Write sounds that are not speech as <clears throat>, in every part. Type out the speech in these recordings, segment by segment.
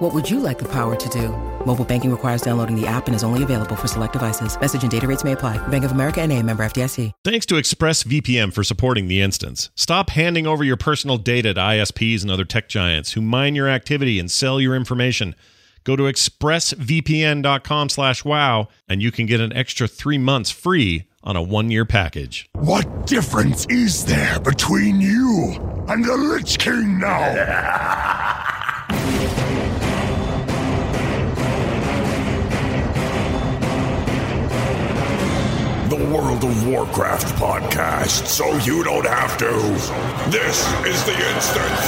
What would you like the power to do? Mobile banking requires downloading the app and is only available for select devices. Message and data rates may apply. Bank of America and a member FDIC. Thanks to ExpressVPN for supporting the instance. Stop handing over your personal data to ISPs and other tech giants who mine your activity and sell your information. Go to expressvpn.com slash wow and you can get an extra three months free on a one-year package. What difference is there between you and the Lich King now? <laughs> the World of Warcraft podcast, so you don't have to. This is the instance.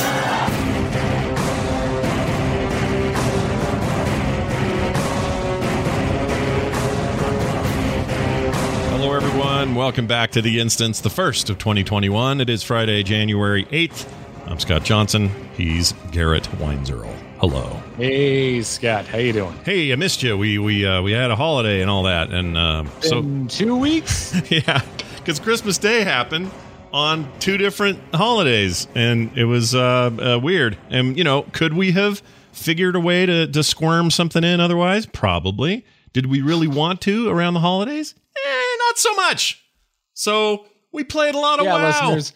Hello, everyone. Welcome back to the instance, the first of 2021. It is Friday, January 8th. I'm Scott Johnson. He's Garrett Weinzierl. Hello. Hey Scott, how you doing? Hey, I missed you. We we uh, we had a holiday and all that, and uh, so In two weeks. <laughs> yeah, because Christmas Day happened on two different holidays, and it was uh, uh, weird. And you know, could we have figured a way to to squirm something in otherwise? Probably. Did we really want to around the holidays? Eh, not so much. So we played a lot of yeah, WoW. listeners.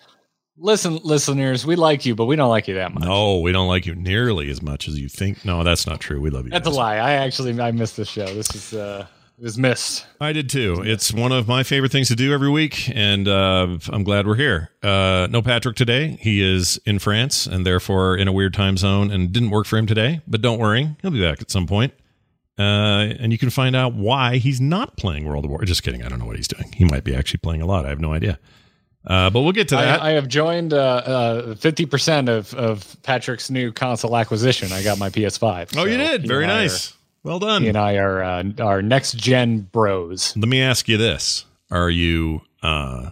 Listen, listeners, we like you, but we don't like you that much. No, we don't like you nearly as much as you think. No, that's not true. We love you. That's a lie. I actually I missed this show. This is uh it was missed. I did too. It's one of my favorite things to do every week, and uh, I'm glad we're here. Uh, no Patrick today. He is in France and therefore in a weird time zone, and didn't work for him today. But don't worry, he'll be back at some point. Uh, and you can find out why he's not playing World of War. Just kidding. I don't know what he's doing. He might be actually playing a lot. I have no idea. Uh, but we'll get to that. I, I have joined uh fifty percent of of Patrick's new console acquisition. I got my PS5. oh, you did. Very nice. well done. he and I are uh, our next gen bros. Let me ask you this: Are you uh,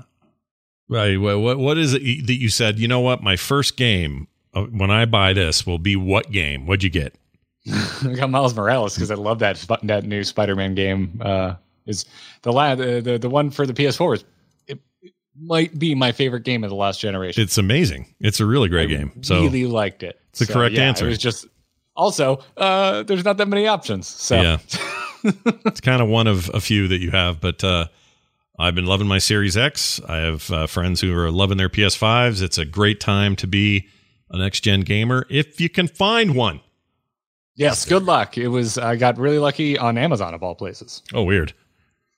right? What what- is it that you said? You know what? My first game uh, when I buy this will be what game? What'd you get? <laughs> I got Miles Morales because I love that that new Spider-Man game. Uh, is the la- the, the the one for the PS4 is might be my favorite game of the last generation. It's amazing. It's a really great game. So really liked it. It's the correct yeah, answer. It was just also uh, there's not that many options. So yeah, <laughs> it's kind of one of a few that you have. But uh, I've been loving my Series X. I have uh, friends who are loving their PS5s. It's a great time to be a next gen gamer if you can find one. yes, good luck. It was I got really lucky on Amazon of all places. Oh, weird.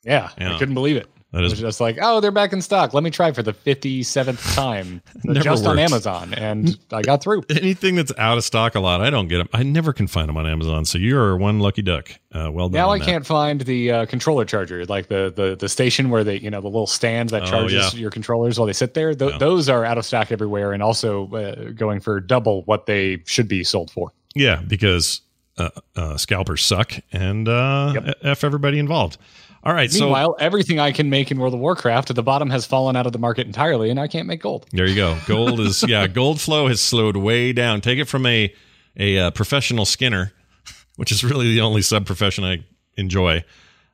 Yeah, Yeah. I couldn't believe it. That It is just like, oh, they're back in stock. Let me try for the 57th <laughs> time just on. Amazon. And I got through. <laughs> anything that's out of stock a lot. I don't get them. I never can find them on Amazon. So you're one lucky duck. Uh, well done. Now I that. can't find the uh, controller charger, like the, the the station where they, you know, the little stand that Oh, charges yeah. your controllers while they sit there. Th- Yeah. Those are out of stock everywhere, and also uh, going for double what they should be sold for. Yeah, because uh, uh, scalpers suck and uh, Yep. f everybody involved. All right, so Meanwhile, everything I can make in World of Warcraft at the bottom has fallen out of the market entirely, and I can't make gold. there you go. <laughs> Gold is yeah, gold flow has slowed way down. Take it from a a uh, professional skinner, which is really the only sub profession I enjoy.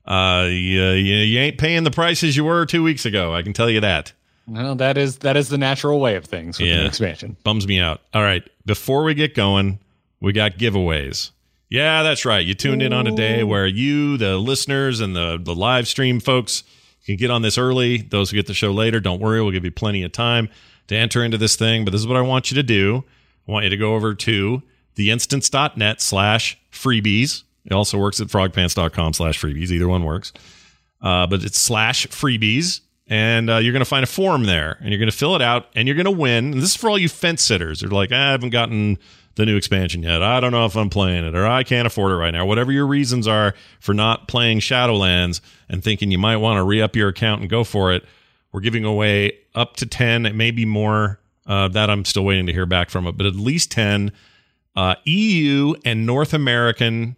Uh, you, you, ain't paying the prices you were two weeks ago. I can tell you that. Well, that is that is the natural way of things with Yeah. the expansion. bums me out. All right, before we get going, we got giveaways. Yeah, that's right. You tuned in on a day where you, the listeners, and the the live stream folks can get on this early. Those who get the show later, don't worry, we'll give you plenty of time to enter into this thing. But this is what I want you to do. I want you to go over to theinstance.net slash freebies. It also works at frogpants.com slash freebies. Either one works. Uh, but it's slash freebies. And uh, you're going to find a form there and you're going to fill it out and you're going to win. And this is for all you fence sitters. They're like, I haven't gotten the new expansion yet. I don't know if I'm playing it or I can't afford it right now. Whatever your reasons are for not playing Shadowlands and thinking you might want to re up your account and go for it, we're giving away up to 10, it may be more. Uh, that I'm still waiting to hear back from it, but at least 10 uh, EU and North American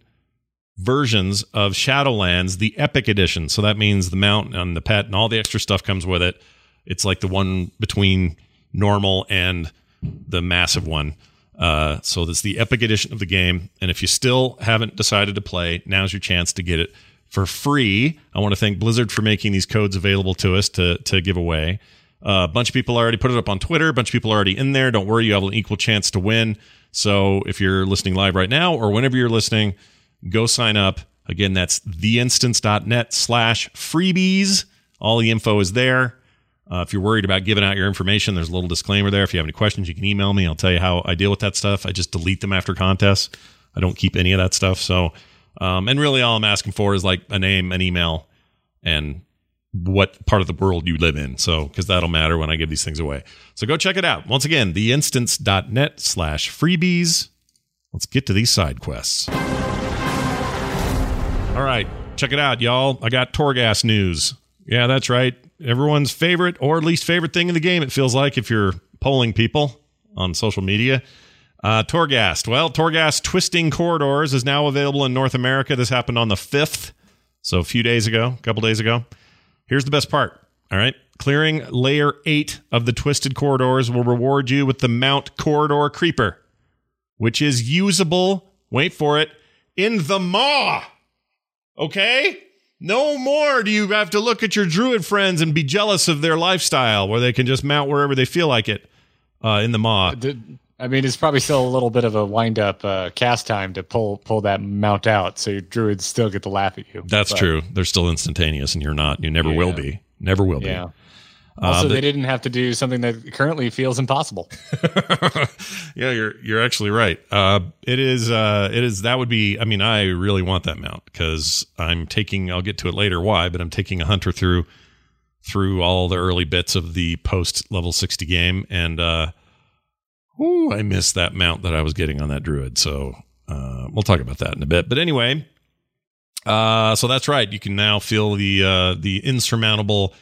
versions of Shadowlands, the Epic Edition. So that means the mount and the pet and all the extra stuff comes with it. It's like the one between normal and the massive one. Uh, so that's the Epic Edition of the game. And if you still haven't decided to play, now's your chance to get it for free. I want to thank Blizzard for making these codes available to us to to give away. Uh, a bunch of people already put it up on Twitter. A bunch of people are already in there. Don't worry, you have an equal chance to win. So if you're listening live right now or whenever you're listening, go sign up. Again, that's theinstance.net slash freebies. All the info is there. Uh, if you're worried about giving out your information, there's a little disclaimer there. If you have any questions, you can email me. I'll tell you how I deal with that stuff. I just delete them after contests. I don't keep any of that stuff. So, um, and really all I'm asking for is like a name, an email, and what part of the world you live in. So, because that'll matter when I give these things away. So go check it out. Once again, theinstance.net slash freebies. Let's get to these side quests. All right, check it out, y'all. I got Torghast news. Yeah, that's right. Everyone's favorite or least favorite thing in the game, it feels like, if you're polling people on social media. Uh, Torghast. Well, Torghast Twisting Corridors is now available in North America. This happened on the 5th, so a few days ago, a couple days ago. Here's the best part. All right. Clearing layer 8 of the Twisted Corridors will reward you with the Mount Corridor Creeper, which is usable, wait for it, in the Maw. Okay? No more do you have to look at your druid friends and be jealous of their lifestyle where they can just mount wherever they feel like it uh, in the Maw. I mean, it's probably still a little bit of a wind up uh, cast time to pull pull that mount out, so your druids still get to laugh at you. That's But, true. They're still instantaneous and you're not. You never will be. Never will be. Yeah. Also, Uh, they didn't have to do something that currently feels impossible. <laughs> yeah, you're you're actually right. Uh, it is uh, it is that would be. I mean, I really want that mount because I'm taking. I'll get to it later. Why? But I'm taking a hunter through through all the early bits of the post level sixty game, and uh, ooh, I missed that mount that I was getting on that druid. So uh, we'll talk about that in a bit. But anyway, uh, so that's right. You can now feel the uh, the insurmountable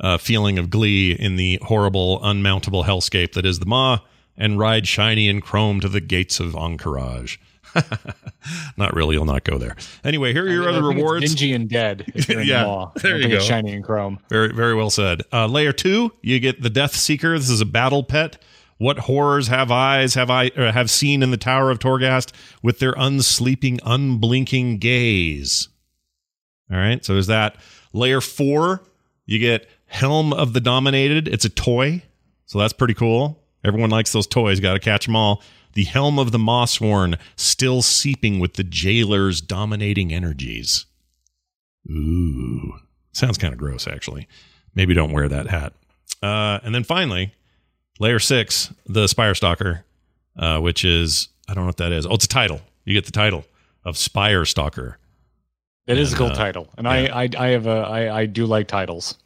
uh, feeling of glee in the horrible, unmountable hellscape that is the Maw, and ride shiny and chrome to the gates of Encourage. <laughs> Not really. You'll not go there. Anyway, here are your I other rewards. Dingy and dead. <laughs> Yeah, the. There you go. Shiny and chrome. Very, very well said. Uh, layer two, you get the Death Seeker. This is a battle pet. What horrors have eyes have I uh, have seen in the Tower of Torghast with their unsleeping, unblinking gaze? All right, so there's that. Layer four, you get Helm of the Dominated. It's a toy, so that's pretty cool. Everyone likes those toys. Got to catch them all. The Helm of the Mossworn, still seeping with the jailer's dominating energies. Ooh, sounds kind of gross, actually. Maybe don't wear that hat. Uh, and then finally, layer six, the Spire Stalker, uh, which is I don't know what that is. Oh, it's a title. You get the title of Spire Stalker. It is a cool uh, title, and yeah. I, I I have a I, I do like titles.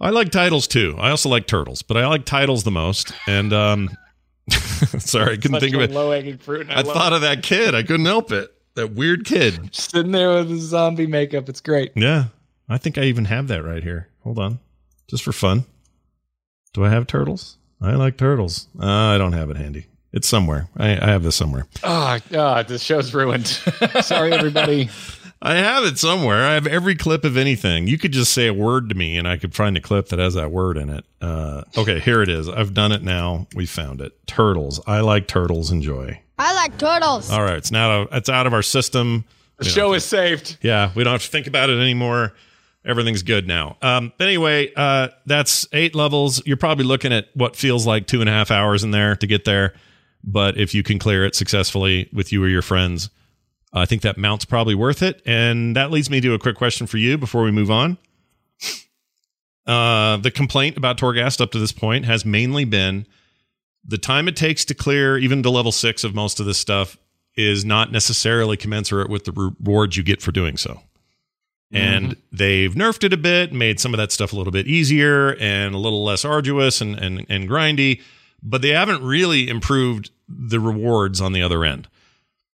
I like titles too. I also like turtles, but I like titles the most. And um, <laughs> sorry, I couldn't think of it. Low hanging fruit. and I thought of that kid. I couldn't help it. That weird kid. sitting there with the zombie makeup. It's great. Yeah, I think I even have that right here. Hold on, just for fun. Do I have turtles? I like turtles. Uh, I don't have it handy. It's somewhere. I, I have this somewhere. Oh God, this show's ruined. <laughs> Sorry, everybody. I have it somewhere. I have every clip of anything. You could just say a word to me, and I could find a clip that has that word in it. Uh, okay, here it is. I've done it now. We found it. Turtles. I like turtles. Enjoy. I like turtles. All right, it's now it's out of our system. The show is saved. Yeah, we don't have to think about it anymore. Everything's good now. Um, but anyway, uh, that's eight levels. You're probably looking at what feels like two and a half hours in there to get there. But if you can clear it successfully with you or your friends, I think that mount's probably worth it. And that leads me to a quick question for you before we move on. Uh, the complaint about Torghast up to this point has mainly been the time it takes to clear even to level six of most of this stuff is not necessarily commensurate with the rewards you get for doing so. And they've nerfed it a bit, made some of that stuff a little bit easier and a little less arduous and, and, and grindy, but they haven't really improved the rewards on the other end.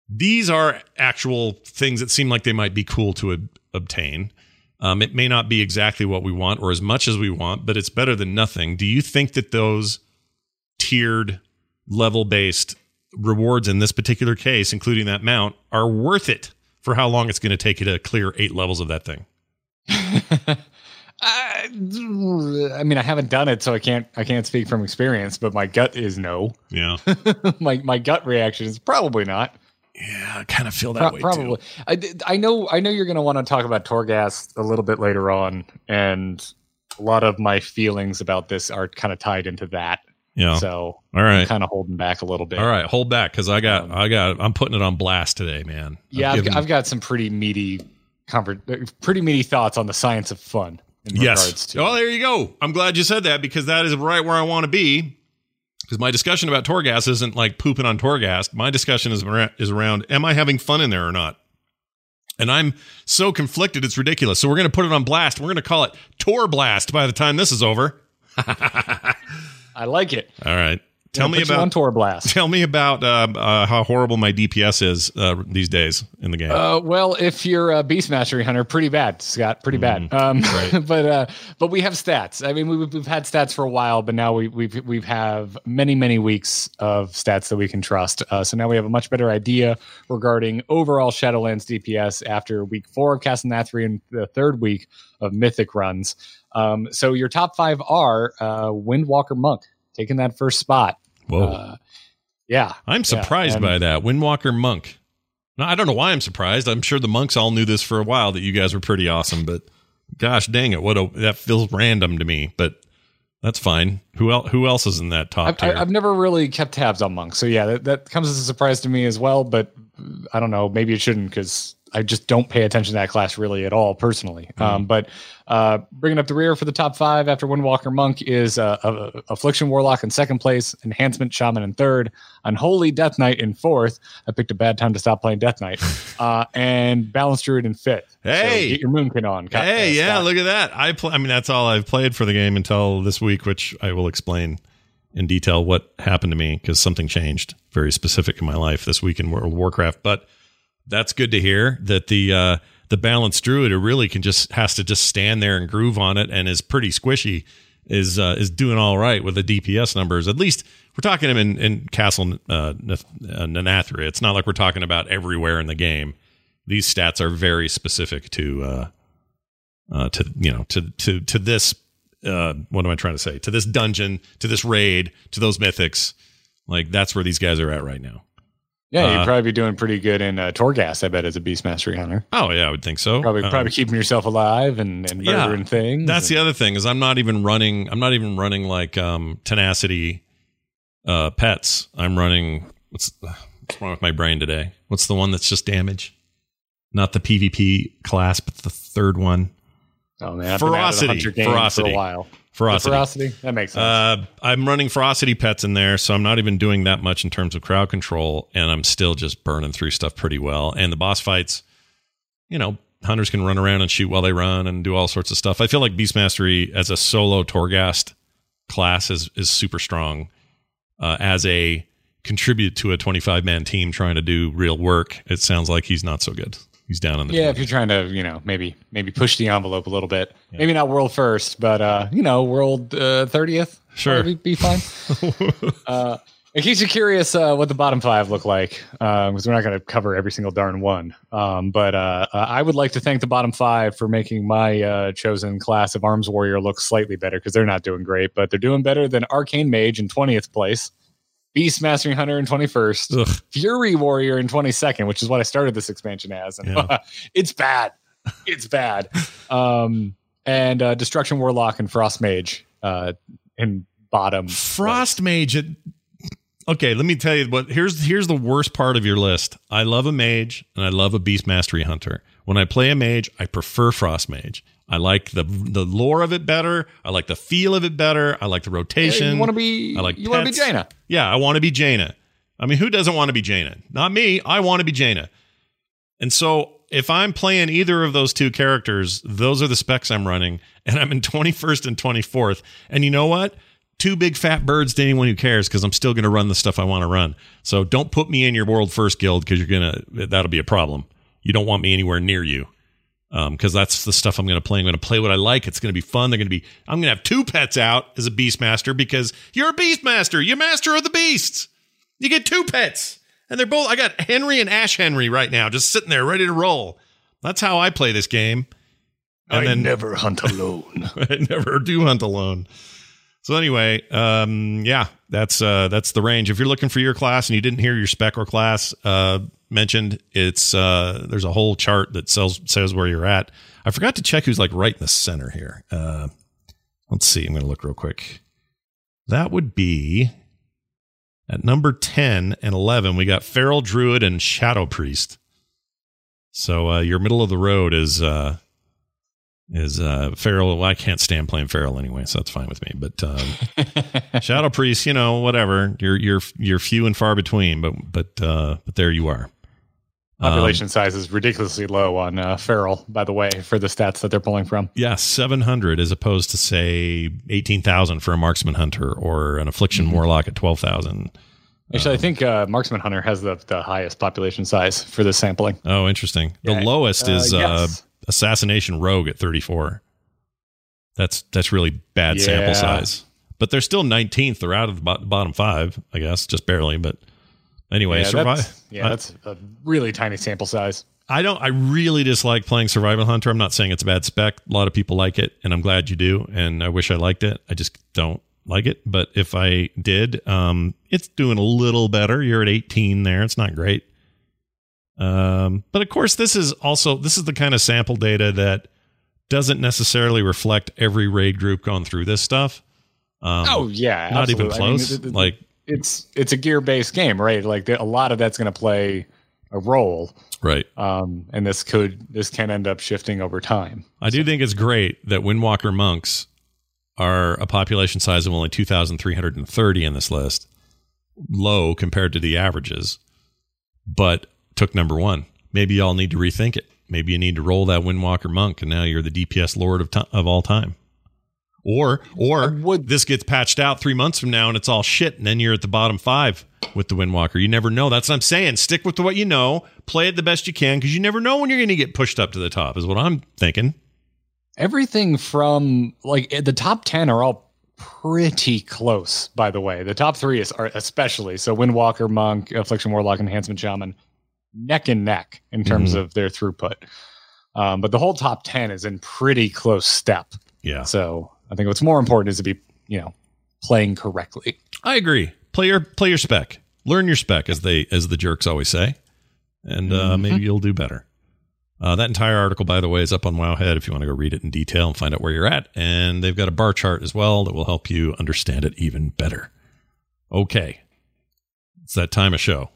These are actual things that seem like they might be cool to ob- obtain. Um, it may not be exactly what we want or as much as we want, but it's better than nothing. Do you think that those tiered, level based rewards in this particular case, including that mount, are worth it for how long it's going to take you to clear eight levels of that thing. I, <laughs> I mean, I haven't done it, so I can't. I can't speak from experience. But my gut is no. Yeah, <laughs> my my gut reaction is probably not. Yeah, I kind of feel that Pro- way probably. too. I, I know. I know you're going to want to talk about Torghast a little bit later on, and a lot of my feelings about this are kind of tied into that. Yeah. So All right. kind of holding back a little bit. All right, hold back because I got, Um, I got, I'm putting it on blast today, man. Yeah, I've, given- I've got some pretty meaty, conver- pretty meaty thoughts on the science of fun. In regards yes. Oh, there you go. I'm glad you said that because that is right where I want to be. Because my discussion about Torghast isn't like pooping on Torghast. My discussion is around, is around, am I having fun in there or not? And I'm so conflicted, it's ridiculous. So we're going to put it on blast. We're going to call it Torblast by the time this is over. <laughs> I like it. All right. Tell me on about Torblast. tell me about uh, uh, how horrible my DPS is uh, these days in the game. Uh, well, if you're a beast mastery hunter, pretty bad, Scott, pretty bad. Um, <laughs> right. but uh, but we have stats. I mean, we've, we've had stats for a while, but now we, we've we've have many many weeks of stats that we can trust. Uh, so now we have a much better idea regarding overall Shadowlands DPS after week four of Castle Nathria and the third week of Mythic runs. Um, so your top five are uh, Windwalker Monk taking that first spot. Whoa. Uh, yeah, I'm surprised and- by that. Windwalker Monk. No, I don't know why I'm surprised. I'm sure the monks all knew this for a while that you guys were pretty awesome, but gosh dang it, what a that feels random to me. But that's fine. Who else? Who else is in that top I've, tier? I've never really kept tabs on monks, so yeah, that, that comes as a surprise to me as well. But I don't know, maybe it shouldn't because I just don't pay attention to that class really at all personally. Mm-hmm. Um, but uh, bringing up the rear for the top five after Windwalker Monk is uh, uh, Affliction Warlock in second place, Enhancement Shaman in third, Unholy Death Knight in fourth. I picked a bad time to stop playing Death Knight, <laughs> uh, and Balanced Druid in fifth. So Hey! get your Moonkin on. Hey, yeah, look at that. I play. I mean, that's all I've played for the game until this week, which I will explain in detail what happened to me because something changed very specific in my life this week in World of Warcraft. But that's good to hear that the uh, the balanced druid who really can just has to just stand there and groove on it and is pretty squishy is uh, is doing all right with the DPS numbers. At least we're talking him in, in Castle uh, uh, Nanathria. It's not like we're talking about everywhere in the game. These stats are very specific to uh, uh, to you know to to to this uh, what am I trying to say to this dungeon to this raid to those mythics. Like that's where these guys are at right now. Yeah, you'd Uh, probably be doing pretty good in uh, Torghast, I bet, as a Beast Mastery Hunter. Oh yeah, I would think so. Probably, Um, probably keeping yourself alive and, and yeah, murdering things. That's and- the other thing is I'm not even running. I'm not even running like um, tenacity uh, pets. I'm running. What's what's wrong with my brain today? What's the one that's just damage? Not the PvP class, but the third one. Oh man, I've been out of the Ferocity, ferocity. for a while. Ferocity. The ferocity, that makes sense. Uh, I'm running ferocity pets in there, so I'm not even doing that much in terms of crowd control, and I'm still just burning through stuff pretty well. And the boss fights, you know, hunters can run around and shoot while they run and do all sorts of stuff. I feel like Beast Mastery as a solo Torghast class is is super strong. Uh, as a contribute to a 25 man team trying to do real work, it sounds like he's not so good. He's down in the yeah, 20s. if you're trying to, you know, maybe maybe push the envelope a little bit. Maybe not world first, but uh, you know, world thirtieth. Sure. be, be fine. <laughs> uh, in case you're curious, uh, what the bottom five look like, because we're not going to cover every single darn one. Um, but uh, uh, I would like to thank the bottom five for making my uh, chosen class of Arms Warrior look slightly better because they're not doing great, but they're doing better than Arcane Mage in twentieth place. Beast Mastering Hunter in 21st, Ugh. Fury Warrior in 22nd, which is what I started this expansion as. And Yeah. <laughs> it's bad. It's bad. <laughs> Um, and uh, Destruction Warlock and Frost Mage uh, in bottom. Frost Mage. It, okay, let me tell you what. Here's here's the worst part of your list. I love a mage and I love a beast mastery hunter. When I play a mage, I prefer Frost Mage. I like the the lore of it better. I like the feel of it better. I like the rotation. You want to be? I like you want to be. Jaina? Yeah, I want to be Jaina. I mean, who doesn't want to be Jaina? Not me. I want to be Jaina. And so if I'm playing either of those two characters, those are the specs I'm running, and I'm in <laughs> 21st and 24th. And you know what? Two big fat birds to anyone who cares because I'm still going to run the stuff I want to run. So don't put me in your world first guild because you're gonna that'll be a problem. You don't want me anywhere near you because that's the stuff I'm going to play. I'm going to play what I like. It's going to be fun. They're going to be. I'm going to have two pets out as a beast master because you're a beast master. You're master of the beasts. You get two pets. And they're both, I got Henry and Ash Henry right now, just sitting there ready to roll. That's how I play this game. And I then never hunt alone. <laughs> I never do hunt alone. So anyway, um, yeah, that's uh, that's the range. If you're looking for your class and you didn't hear your spec or class uh, mentioned, it's uh, there's a whole chart that sells, says where you're at. I forgot to check who's like right in the center here. Uh, let's see. I'm going to look real quick. That would be at number 10 and 11. We got Feral Druid and Shadow Priest. So uh, your middle of the road is uh, is uh feral well, i can't stand playing feral anyway so that's fine with me but um <laughs> shadow priest you know whatever you're you're you're few and far between but but uh but there you are population um, size is ridiculously low on uh, feral by the way for the stats that they're pulling from yeah 700 as opposed to say 18000 for a marksman hunter or an affliction mm-hmm. warlock at 12000 Actually, um, I think uh, Marksman Hunter has the, the highest population size for this sampling. Oh, interesting. The yeah. lowest is uh, yes. Assassination rogue at 34. That's that's really bad yeah. sample size. But they're still 19th. They're out of the bottom five, I guess, just barely. But anyway, yeah, survive. That's, yeah, I, that's a really tiny sample size. I don't. I really dislike playing Survival Hunter. I'm not saying it's a bad spec. A lot of people like it, and I'm glad you do. And I wish I liked it. I just don't like it. But if I did, um, it's doing a little better. You're at 18 there. It's not great. Um, but of course, this is also this is the kind of sample data that doesn't necessarily reflect every raid group going through this stuff. Um, oh yeah, not absolutely. even close. I mean, it, it, like it's it's a gear based game, right? Like a lot of that's going to play a role, right? Um, and this could this can end up shifting over time. I do think it's great that Windwalker monks are a population size of only two thousand three hundred and thirty in this list, low compared to the averages, but took number one. Maybe y'all need to rethink it. Maybe you need to roll that Windwalker Monk, and now you're the DPS Lord of to- of all time. Or or would, this gets patched out three months from now, and it's all shit, and then you're at the bottom five with the Windwalker. You never know. That's what I'm saying. Stick with what you know. Play it the best you can because you never know when you're going to get pushed up to the top. Is what I'm thinking. Everything from like eh, the top ten are all pretty close. By the way, the top three is are especially so Windwalker, Monk, Affliction Warlock, Enhancement Shaman neck and neck in terms mm-hmm. of their throughput. Um, but the whole top 10 is in pretty close step. Yeah. So I think what's more important is to be, you know, playing correctly. I agree. Play your play your spec. Learn your spec, as they as the jerks always say, and uh, mm-hmm. maybe you'll do better. Uh, that entire article, by the way, is up on Wowhead if you want to go read it in detail and find out where you're at. And they've got a bar chart as well that will help you understand it even better. Okay, it's that time of show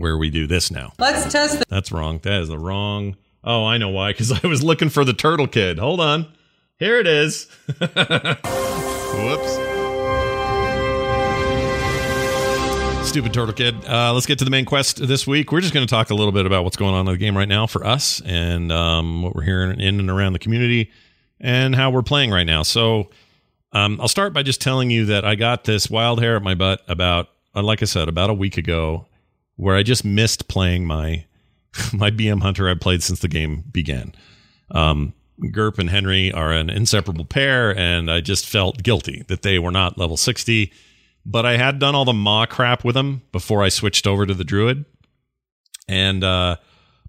where we do this now. Let's test. The- That's wrong. That is the wrong. Oh, I know why. Because I was looking for the turtle kid. Hold on. Here it is. <laughs> Whoops. Stupid Turtle Kid. Uh, let's get to the main quest this week. We're just going to talk a little bit about what's going on in the game right now for us and um, what we're hearing in and around the community and how we're playing right now. So um, I'll start by just telling you that I got this wild hair at my butt about, uh, like I said, about a week ago where I just missed playing my <laughs> my BM Hunter I've played since the game began. Um, Gerp and Henry are an inseparable pair, and I just felt guilty that they were not level 60. But I had done all the Maw crap with them before I switched over to the Druid. And uh,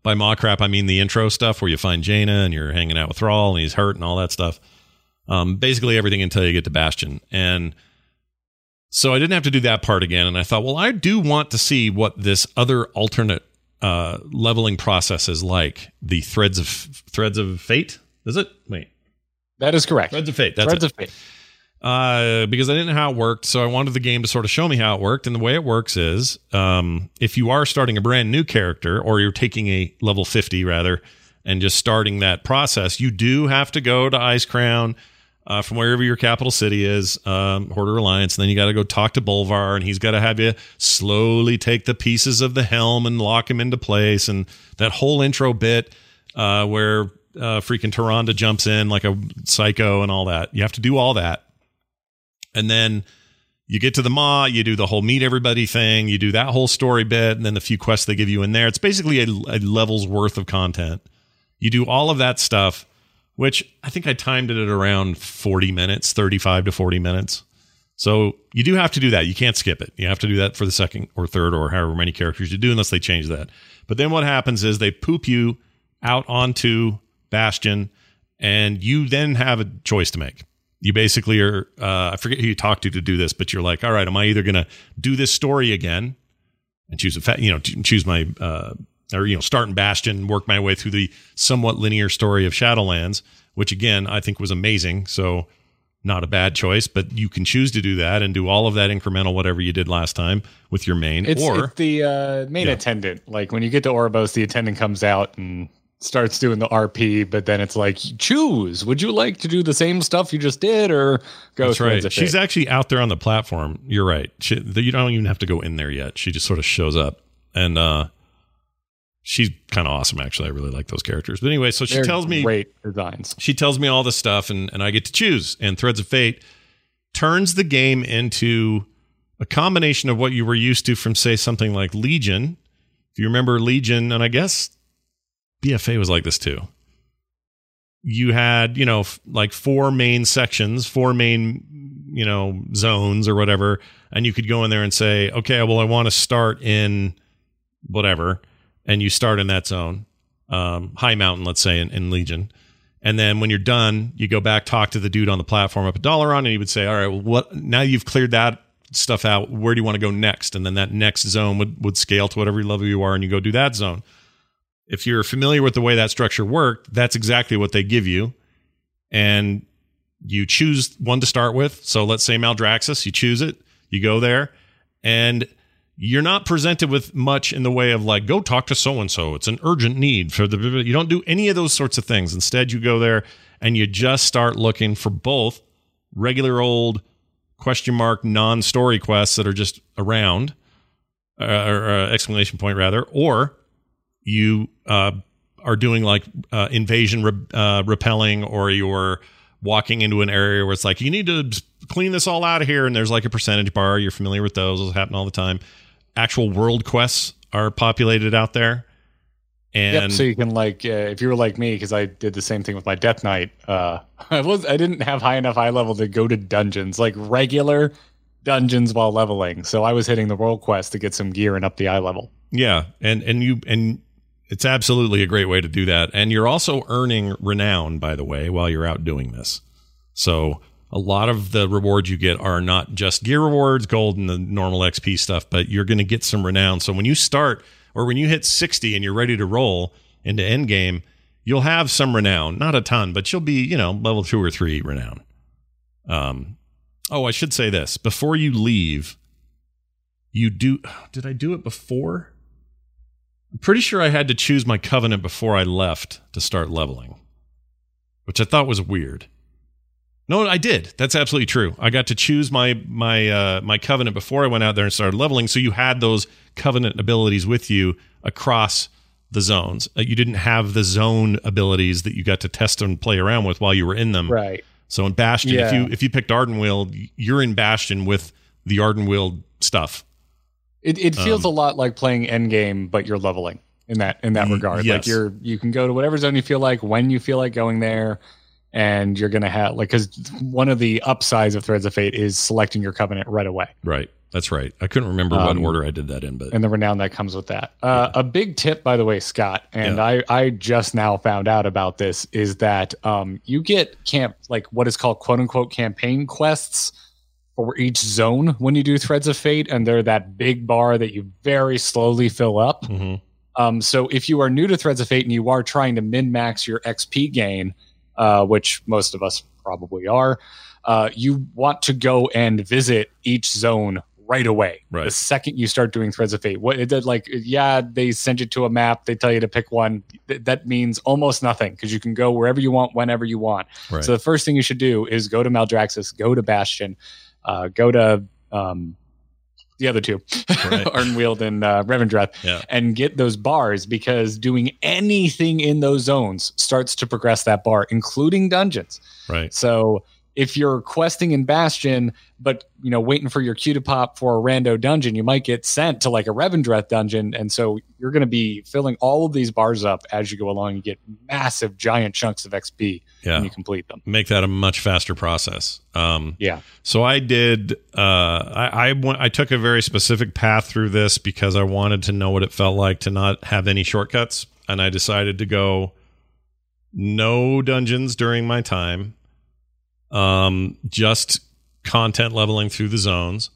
by Maw crap, I mean the intro stuff where you find Jaina and you're hanging out with Thrall and he's hurt and all that stuff. Um, basically everything until you get to Bastion. And so I didn't have to do that part again. And I thought, well, I do want to see what this other alternate uh, leveling process is like. The threads of threads of fate. Is it? Wait. That is correct. Threads of fate. That's threads it. of fate. Uh, because I didn't know how it worked, so I wanted the game to sort of show me how it worked. And the way it works is, um, if you are starting a brand new character, or you're taking a level fifty rather, and just starting that process, you do have to go to Icecrown uh, from wherever your capital city is, um, Hoarder Alliance. And then you got to go talk to Bolvar, and he's got to have you slowly take the pieces of the helm and lock him into place. And that whole intro bit uh, where uh, freaking Tyrande jumps in like a psycho and all that. You have to do all that. And then you get to the Maw, you do the whole meet everybody thing, you do that whole story bit, and then the few quests they give you in there. It's basically a, a level's worth of content. You do all of that stuff which I think I timed it at around 40 minutes, 35 to 40 minutes. So you do have to do that. You can't skip it. You have to do that for the second or third or however many characters you do, unless they change that. But then what happens is they poop you out onto Bastion, and you then have a choice to make. You basically are, uh, I forget who you talk to to do this, but you're like, all right, am I either going to do this story again and choose a, fa- you know, choose my, uh, or, you know, start in Bastion, work my way through the somewhat linear story of Shadowlands, which again, I think was amazing. So, not a bad choice, but you can choose to do that and do all of that incremental whatever you did last time with your main. It's, or it's the uh, main Yeah. attendant. Like when you get to Oribos, the attendant comes out and starts doing the RP, but then it's like, choose. Would you like to do the same stuff you just did, or go? That's right. She's actually out there on the platform. You're right. She, you don't even have to go in there yet. She just sort of shows up, and uh, she's kind of awesome. Actually, I really like those characters. But anyway, so she They're tells me great designs. she tells me all this stuff, and and I get to choose. And Threads of Fate turns the game into a combination of what you were used to from say something like Legion. If you remember Legion, and I guess BFA was like this too. You had, you know, f- like four main sections, four main, you know, zones or whatever, and you could go in there and say, okay, well, I want to start in whatever, and you start in that zone, um, Highmountain, let's say, in, in Legion. And then when you're done, you go back, talk to the dude on the platform up at Dalaran, and he would say, "All right, well, what? Now you've cleared that stuff out. Where do you want to go next?" And then that next zone would would scale to whatever level you are, and you go do that zone. If you're familiar with the way that structure worked, that's exactly what they give you, and you choose one to start with. So let's say Maldraxxus, you choose it, you go there, and you're not presented with much in the way of like go talk to so and so it's an urgent need for the you don't do any of those sorts of things. Instead you go there and you just start looking for both regular old question mark non-story quests that are just around uh, or uh, exclamation point rather or you uh, are doing like uh, invasion re- uh, repelling or you're walking into an area where it's like you need to clean this all out of here. And there's like a percentage bar. You're familiar with those. Those happen all the time actual world quests are populated out there and yep. So you can like, uh, if you were like me, because I did the same thing with my Death Knight. Uh, <laughs> I was I didn't have high enough eye level to go to dungeons, like regular dungeons while leveling. So I was hitting the world quest to get some gear and up the eye level. yeah and and you and it's absolutely a great way to do that and you're also earning renown by the way while you're out doing this so a lot of the rewards you get are not just gear rewards gold and the normal xp stuff but you're going to get some renown. So when you start or when you hit 60 and you're ready to roll into end game you'll have some renown. Not a ton but you'll be you know level two or three renown. Um oh i should say this. Before you leave you do did i do it before? I'm pretty sure i had to choose my covenant before i left to start leveling which i thought was weird no i did that's absolutely true i got to choose my my uh my covenant before i went out there and started leveling so you had those covenant abilities with you across the zones Uh, you didn't have the zone abilities that you got to test and play around with while you were in them Right. so in Bastion, if you if you picked Ardenweald, you're in Bastion with the Ardenweald stuff. It it feels Um, a lot like playing Endgame, but you're leveling in that in that regard. yes. Like you're you can go to whatever zone you feel like when you feel like going there, and you're gonna have like because one of the upsides of Threads of Fate is selecting your covenant right away. Right. That's right. I couldn't remember what Um, order I did that in, but and the renown that comes with that. Uh, A big tip, by the way, Scott, and I, I just now found out about this is that um, you get camp like what is called quote unquote campaign quests for each zone when you do Threads of Fate, and they're that big bar that you very slowly fill up. Mhm. Um, so if you are new to Threads of Fate and you are trying to min max your XP gain, uh, which most of us probably are, uh, you want to go and visit each zone right away. Right. The second you start doing Threads of Fate, what it did like, yeah, they send you to a map, they tell you to pick one. Th- that means almost nothing because you can go wherever you want, whenever you want. right. So the first thing you should do is go to Maldraxxus, go to Bastion, uh, go to um, the other two, Right. <laughs> Ardenweald and uh, Revendreth, Yeah. and get those bars because doing anything in those zones starts to progress that bar, including dungeons. right. So if you're questing in Bastion, but you know, waiting for your cue to pop for a rando dungeon, you might get sent to like a Revendreth dungeon. And so you're going to be filling all of these bars up as you go along. You get massive, giant chunks of XP Yeah. when you complete them. Make that a much faster process. Um, Yeah. So I did. Uh, I I, went, I took a very specific path through this because I wanted to know what it felt like to not have any shortcuts, and I decided to go no dungeons during my time. Um, just content leveling through the zones.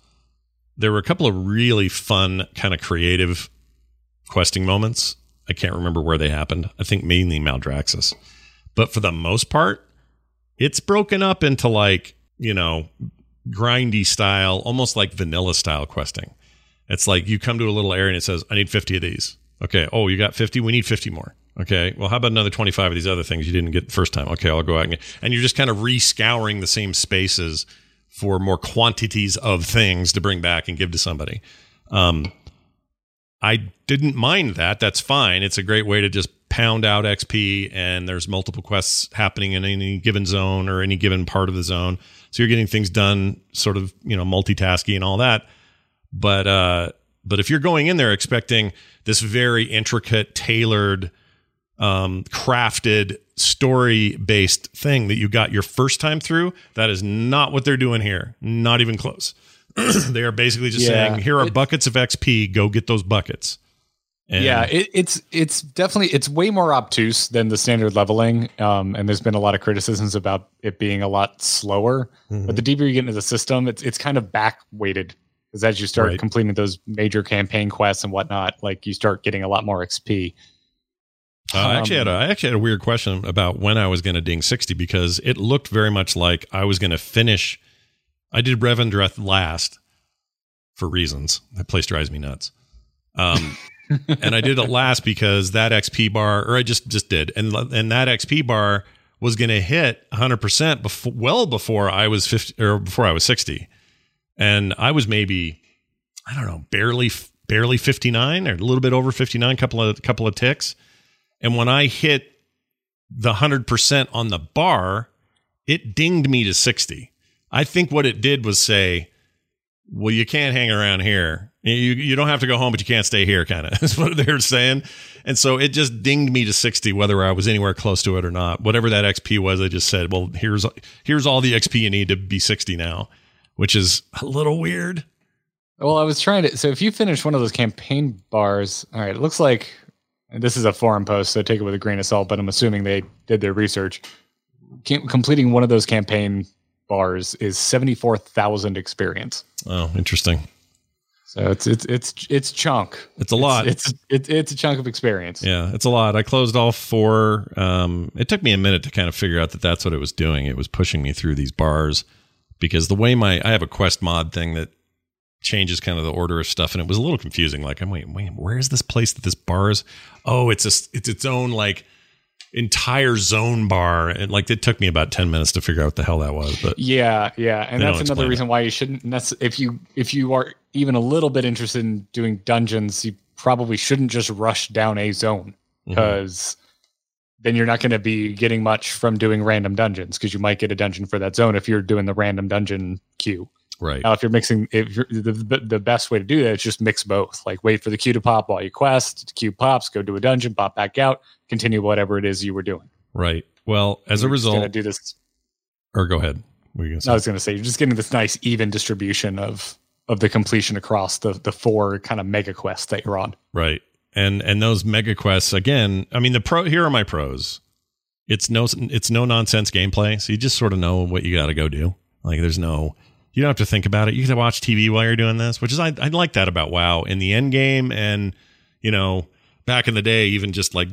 There were a couple of really fun, kind of creative questing moments. I can't remember where they happened. I think mainly Maldraxxus, but for the most part, it's broken up into like you know grindy style almost like vanilla style questing it's like you come to a little area and it says i need 50 of these okay oh you got 50 we need 50 more okay well how about another 25 of these other things you didn't get the first time okay i'll go out and get and you're just kind of rescouring the same spaces for more quantities of things to bring back and give to somebody um I didn't mind that. That's fine. It's a great way to just pound out XP, and there's multiple quests happening in any given zone or any given part of the zone. So you're getting things done, sort of, you know, multitasking and all that. But uh, but if you're going in there expecting this very intricate, tailored, um, crafted, story based thing that you got your first time through, that is not what they're doing here. Not even close. <clears throat> they are basically just Yeah. saying, here are It- buckets of XP. Go get those buckets. And yeah, it, it's it's definitely it's way more obtuse than the standard leveling, um, and there's been a lot of criticisms about it being a lot slower. Mm-hmm. But the deeper you get into the system, it's it's kind of back weighted because as you start Right. completing those major campaign quests and whatnot, like you start getting a lot more XP. Uh, I actually had a, Um, actually had a weird question about when I was going to ding sixty because it looked very much like I was going to finish. I did Revendreth last for reasons that place drives me nuts, um, <laughs> and I did it last because that XP bar, or I just just did, and and that XP bar was going to hit one hundred percent before well before I was fifty or before I was sixty, and I was maybe I don't know barely barely fifty nine or a little bit over fifty nine, couple of couple of ticks. And when I hit the 100% on the bar, it dinged me to 60. I think what it did was say, well, you can't hang around here. You, you don't have to go home, but you can't stay here, kind of. <laughs> Is what they're saying. And so it just dinged me to 60, whether I was anywhere close to it or not. Whatever that XP was, I just said, well, here's here's all the XP you need to be 60 now, which is a little weird. Well, I was trying to. So if you finish one of those campaign bars, all right, it looks like and this is a forum post, so take it with a grain of salt. But I'm assuming they did their research. Cam- completing one of those campaign bars is seventy four thousand experience. Oh, interesting. So it's it's it's it's chunk. It's a lot. It's it's, it's a chunk of experience. Yeah, it's a lot. I closed all four. Um, it took me a minute to kind of figure out that that's what it was doing. It was pushing me through these bars because the way my I have a quest mod thing that changes kind of the order of stuff, and it was a little confusing. Like, I'm wait, wait, where is this place that this bar is? Oh, it's a it's its own like entire zone bar, and like it took me about ten minutes to figure out what the hell that was. But Yeah, yeah, and that's another reason why you shouldn't. Necess- if you if you are even a little bit interested in doing dungeons, you probably shouldn't just rush down a zone Mm-hmm. because then you're not going to be getting much from doing random dungeons because you might get a dungeon for that zone if you're doing the random dungeon queue. Right, Now, if you're mixing, if you're, the, the best way to do that is just mix both. Like wait for the queue to pop while you quest. The queue pops, go do a dungeon, pop back out, continue whatever it is you were doing. right. Well, as a You're gonna result, do this or go ahead. What were you gonna say? I was going to say you're just getting this nice even distribution of of the completion across the the four kind of mega quests that you're on. Right. And and those mega quests again, I mean the pro here are my pros. It's no it's no nonsense gameplay, so you just sort of know what you got to go do. Like there's no you don't have to think about it. You can watch TV while you're doing this, which is I I like that about WoW in the end game and you know, back in the day even just like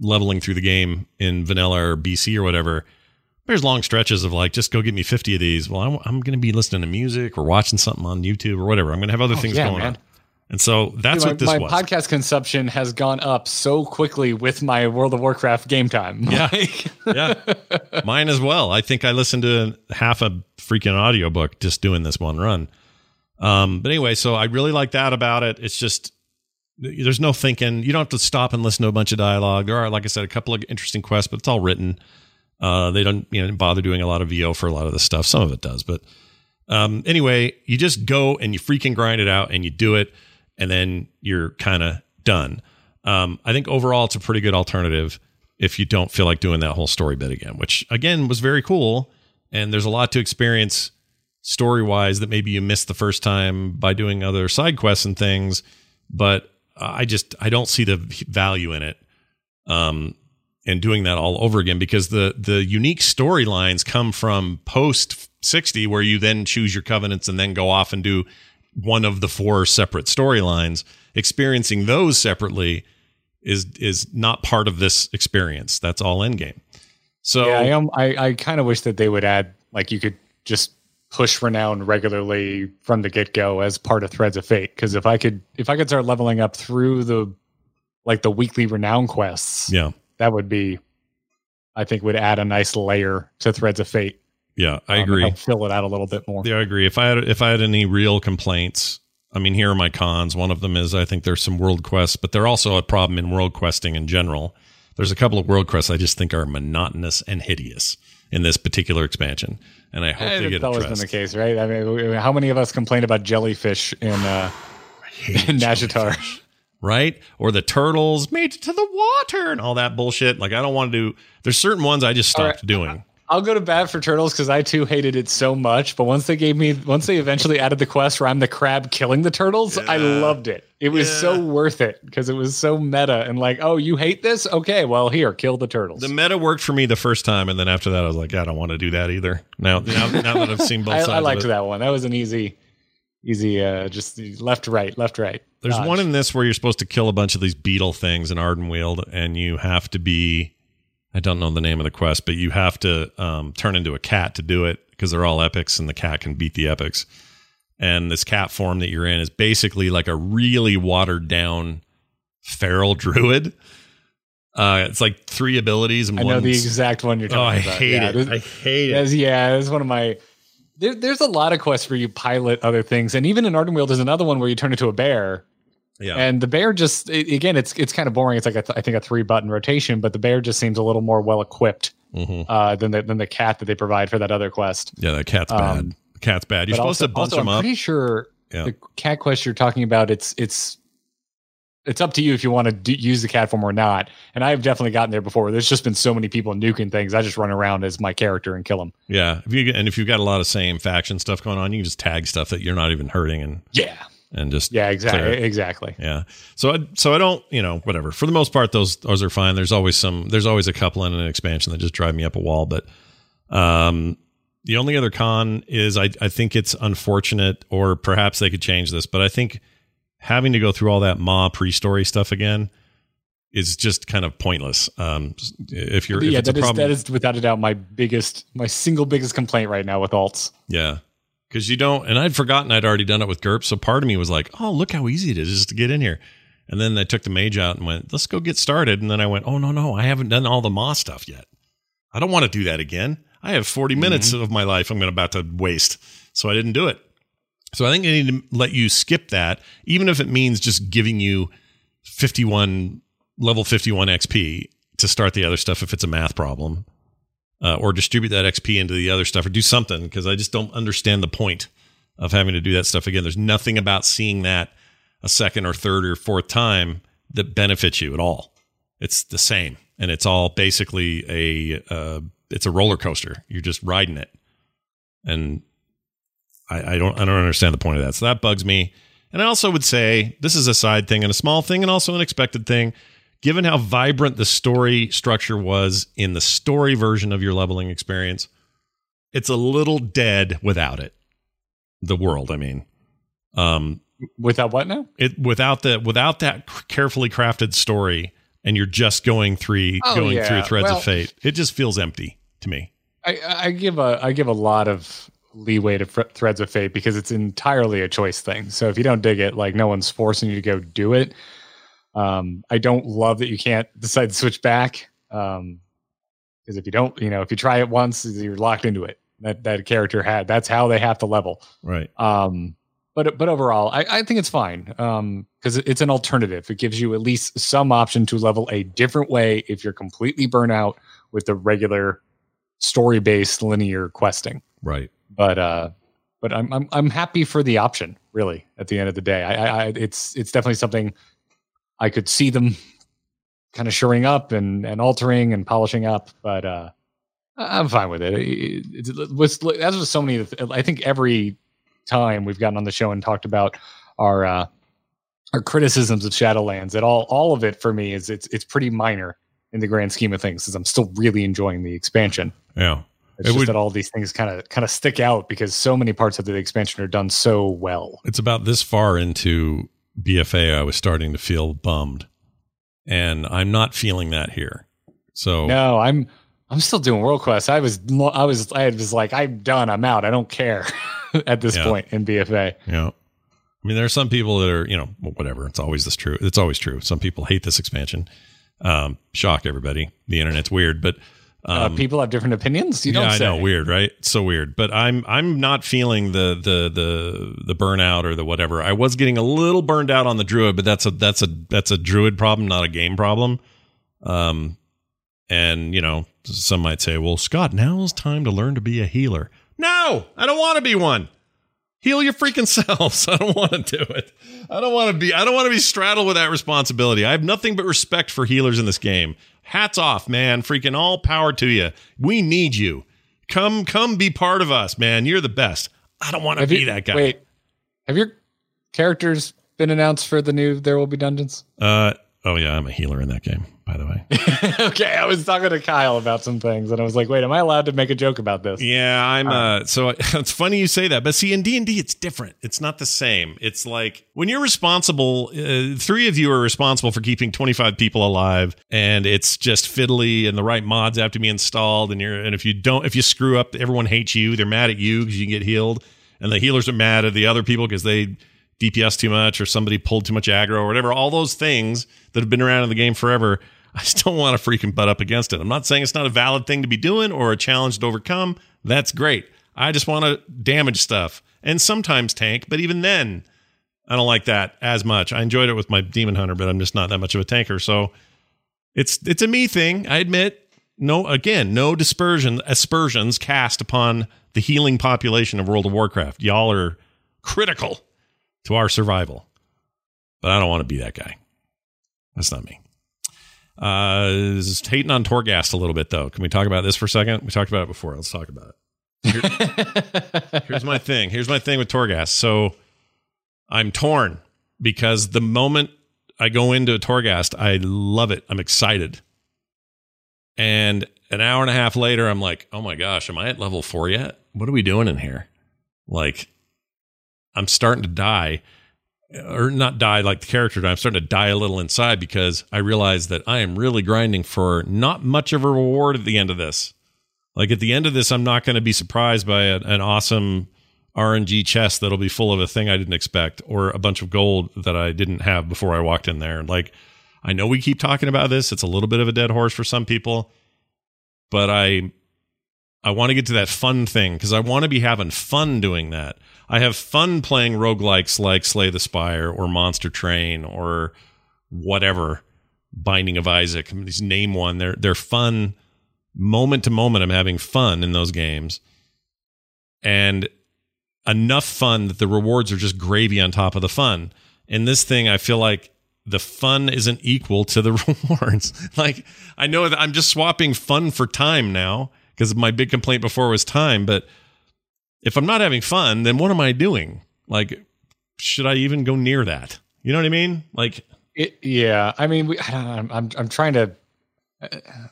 leveling through the game in vanilla or BC or whatever. There's long stretches of like, just go get me 50 of these. Well, I'm, I'm going to be listening to music or watching something on YouTube or whatever. I'm going to have other oh, things Oh, yeah, going man. on. And so that's my, what this was. my was. podcast consumption has gone up so quickly with my World of Warcraft game time. Yeah. <laughs> Yeah mine as well i think i listened to half a freaking audiobook just doing this one run um but anyway so i really like that about it it's just there's no thinking you don't have to stop and listen to a bunch of dialogue there are like i said a couple of interesting quests but it's all written Uh, they don't you know bother doing a lot of VO for a lot of the stuff. Some of it does, but um, anyway, you just go and you freaking grind it out and you do it, and then you're kind of done. Um, I think overall it's a pretty good alternative if you don't feel like doing that whole story bit again, which again was very cool. And there's a lot to experience story wise that maybe you missed the first time by doing other side quests and things. But I just I don't see the value in it. Um, and doing that all over again because the the unique storylines come from post 60 where you then choose your covenants and then go off and do one of the four separate storylines experiencing those separately is is not part of this experience that's all end game so yeah, I am. I, I kind of wish that they would add like you could just push renown regularly from the get go as part of Threads of Fate. Because if I could, if I could start leveling up through the like the weekly renown quests, yeah that would be, I think, would add a nice layer to Threads of Fate. Yeah i um, agree fill it out a little bit more. Yeah, I agree. If I had if I had any real complaints, I mean, here are my cons. One of them is I think there's some world quests, but they're also a problem in world questing in general. There's a couple of world quests I just think are monotonous and hideous in this particular expansion, and I hope Eh, they get always been the case, right? I mean, how many of us complain about jellyfish in uh, in Nazjatar? right? Or the turtles made it to the water and all that bullshit. Like I don't want to do. There's certain ones I just stopped right. doing. I'll go to bat for turtles because I too hated it so much. But once they gave me, once they eventually added the quest where I'm the crab killing the turtles, I loved it. It was so worth it because it was so meta and like, oh, you hate this? Okay, well here, kill the turtles. The meta worked for me the first time, and then after that, I was like, I don't want to do that either. Now, now, now that I've seen both <laughs> I, sides, I liked that one. That was an easy, easy, uh, just left, right, left, right. There's dodge. one in this where you're supposed to kill a bunch of these beetle things in Ardenweald, and you have to be I don't know the name of the quest, but you have to um, turn into a cat to do it because they're all epics and the cat can beat the epics. And this cat form that you're in is basically like a really watered down feral <laughs> druid. Uh, it's like three abilities and I know the exact one you're Oh, I talking about. I hate Yeah, it. I hate it. Yeah, it's one of my. There, there's a lot of quests where you pilot other things, and even in Ardenweald, there's another one where you turn into a bear, Yeah. and the bear just it, again, it's it's kind of boring. It's like a th- I think a three button rotation, but the bear just seems a little more well equipped hmm uh, than the than the cat that they provide for that other quest. Yeah, that cat's Um, bad. The cat's bad. You're supposed also, to bunch also, them I'm up. pretty sure Yeah. the cat quest you're talking about it's it's it's up to you if you want to do, use the cat form or not. And I've definitely gotten there before. There's just been so many people nuking things. I just run around as my character and kill them. Yeah, if you and if you've got a lot of same faction stuff going on, you can just tag stuff that you're not even hurting and Yeah, and just yeah, exactly, exactly. Yeah. So I so I don't, you know, whatever. For the most part those those are fine. There's always some there's always a couple in an expansion that just drive me up a wall, but um the only other con is I I think it's unfortunate or perhaps they could change this, but I think having to go through all that Maw pre-story stuff again is just kind of pointless. Um if you're if yeah, a that is problem that is without a doubt my biggest, my single biggest complaint right now with alts. Yeah. Because you don't, and I'd forgotten I'd already done it with GURP. So part of me was like, oh, look how easy it is just to get in here. And then I took the mage out and went, let's go get started. And then I went, oh, no, no, I haven't done all the Moss stuff yet. I don't want to do that again. I have 40 mm-hmm. minutes of my life I'm going about to waste. So I didn't do it. So I think I need to let you skip that, even if it means just giving you 51, level 51 XP to start the other stuff if it's a math problem uh, or distribute that XP into the other stuff or do something because I just don't understand the point of having to do that stuff again. There's nothing about seeing that a second or third or fourth time that benefits you at all. It's the same, and it's all basically a uh, it's a roller coaster. You're just riding it, and I, I don't I don't understand the point of that. So that bugs me. And I also would say this is a side thing and a small thing and also an expected thing given how vibrant the story structure was in the story version of your leveling experience, it's a little dead without it. The world, I mean, um, Without what now? it without the without that carefully crafted story, and you're just going through Oh, going yeah. through threads Well- of fate. It just feels empty to me. I, I give a I give a lot of leeway to fr- Threads of Fate because it's entirely a choice thing. So if you don't dig it, like no one's forcing you to go do it. Um, I don't love that you can't decide to switch back. Um, because if you don't, you know, if you try it once, you're locked into it. That that character had. That's how they have to level. Right. Um, but but overall, I, I think it's fine. Um, because it's an alternative. It gives you at least some option to level a different way if you're completely burnt out with the regular story based linear questing. Right. But uh, but I'm I'm I'm happy for the option. Really, at the end of the day, I, I, I it's it's definitely something I could see them kind of shoring up and and altering and polishing up. But uh, I'm fine with it. it, it, it was as with so many. I think every time we've gotten on the show and talked about our uh, our criticisms of Shadowlands, it all all of it for me is it's it's pretty minor in the grand scheme of things. Because I'm still really enjoying the expansion. Yeah. It's It just would- that all these things kind of kind of stick out because so many parts of the expansion are done so well. It's about this far into BFA I was starting to feel bummed. And I'm not feeling that here. So No, I'm I'm still doing World Quest. I was I was I was like I'm done. I'm out. I don't care <laughs> at this Yeah. point in BFA. Yeah. I mean, there are some people that are, you know, whatever. It's always this true. It's always true. Some people hate this expansion. Um, shock everybody. The internet's weird, but uh, um, people have different opinions. You don't yeah, I say. know, weird, right? So weird. But I'm I'm not feeling the the the the burnout or the whatever. I was getting a little burned out on the druid, but that's a that's a that's a druid problem, not a game problem. Um, and you know, some might say, well, Scott, now's time to learn to be a healer. No, I don't want to be one. Heal your freaking <laughs> selves. I don't want to do it. I don't want to be. I don't want to be straddled with that responsibility. I have nothing but respect for healers in this game. Hats off, man. Freaking all power to you. We need you. Come, come, be part of us, man. You're the best. I don't want to be you- that guy. Wait, have your characters been announced for the new There Will Be Dungeons? Uh, oh yeah, I'm a healer in that game, by the way. <laughs> okay, I was talking to Kyle about some things, and I was like, "Wait, am I allowed to make a joke about this?" Yeah, I'm. Uh, so <laughs> it's funny you say that, but see, in D and D, it's different. It's not the same. It's like when you're responsible. Uh, three of you are responsible for keeping 25 people alive, and it's just fiddly, and the right mods have to be installed. And you're, and if you don't, if you screw up, everyone hates you. They're mad at you because you can get healed, and the healers are mad at the other people because they DPS too much or somebody pulled too much aggro or whatever. All those things that have been around in the game forever. <laughs> I still want to freaking butt up against it. I'm not saying it's not a valid thing to be doing or a challenge to overcome. That's great. I just want to damage stuff and sometimes tank, but even then, I don't like that as much. I enjoyed it with my demon hunter, but I'm just not that much of a tanker. So it's it's a me thing. I admit. No, again, no dispersion aspersions cast upon the healing population of World of Warcraft. Y'all are critical to our survival, but I don't want to be that guy. That's not me. Uh, is hating on Torghast a little bit though. Can we talk about this for a second? We talked about it before. Let's talk about it. <laughs> Here's my thing. Here's my thing with Torghast. So I'm torn because the moment I go into a Torghast, I love it. I'm excited. And an hour and a half later, I'm like, oh my gosh, am I at level four yet? What are we doing in here? Like, I'm starting to die, or not die like the character died. I'm starting to die a little inside because I realize that I am really grinding for not much of a reward at the end of this. Like at the end of this, I'm not going to be surprised by an awesome RNG chest that'll be full of a thing I didn't expect or a bunch of gold that I didn't have before I walked in there. Like, I know we keep talking about this. It's a little bit of a dead horse for some people, but I I want to get to that fun thing because I want to be having fun doing that. I have fun playing roguelikes like Slay the Spire or Monster Train or whatever, Binding of Isaac. I mean, just name one. They're they're fun moment to moment. I'm having fun in those games. And enough fun that the rewards are just gravy on top of the fun. In this thing, I feel like the fun isn't equal to the <laughs> rewards. like I know that I'm just swapping fun for time now because my big complaint before was time, but if I'm not having fun, then what am I doing? Like should I even go near that? You know what I mean? Like It, yeah, I mean, we, I don't know, I'm, I'm I'm trying to.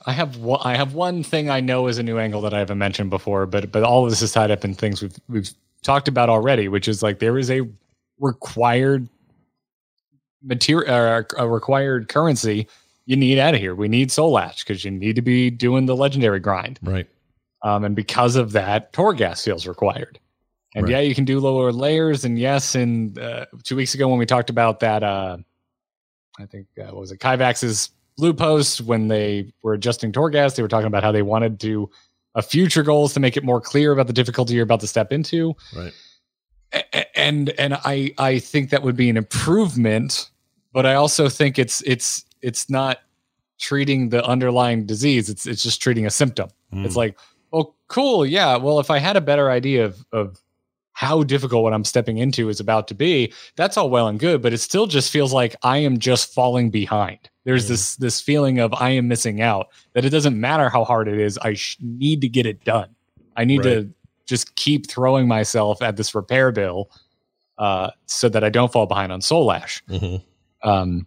I have one, I have one thing I know is a new angle that I haven't mentioned before, but but all of this is tied up in things we've we've talked about already, which is like there is a required material, uh, a required currency you need out of here. We need Soul Ash because you need to be doing the legendary grind, right. Um, and because of that, Torghast feels required. And Right. yeah, you can do lower layers. And yes, and uh, two weeks ago when we talked about that, uh, I think uh, what was it Kaivax's blue post when they were adjusting Torghast, they were talking about how they wanted to a future goals to make it more clear about the difficulty you're about to step into. Right. A- And and I I think that would be an improvement, but I also think it's it's it's not treating the underlying disease. It's it's just treating a symptom. Mm. It's like Well, cool. Yeah. Well, if I had a better idea of of how difficult what I'm stepping into is about to be, that's all well and good, but it still just feels like I am just falling behind. There's this this feeling of I am missing out. That it doesn't matter how hard it is. I sh- need to get it done. I need Right. to just keep throwing myself at this repair bill, uh, so that I don't fall behind on Soul Ash. Mhm. Um,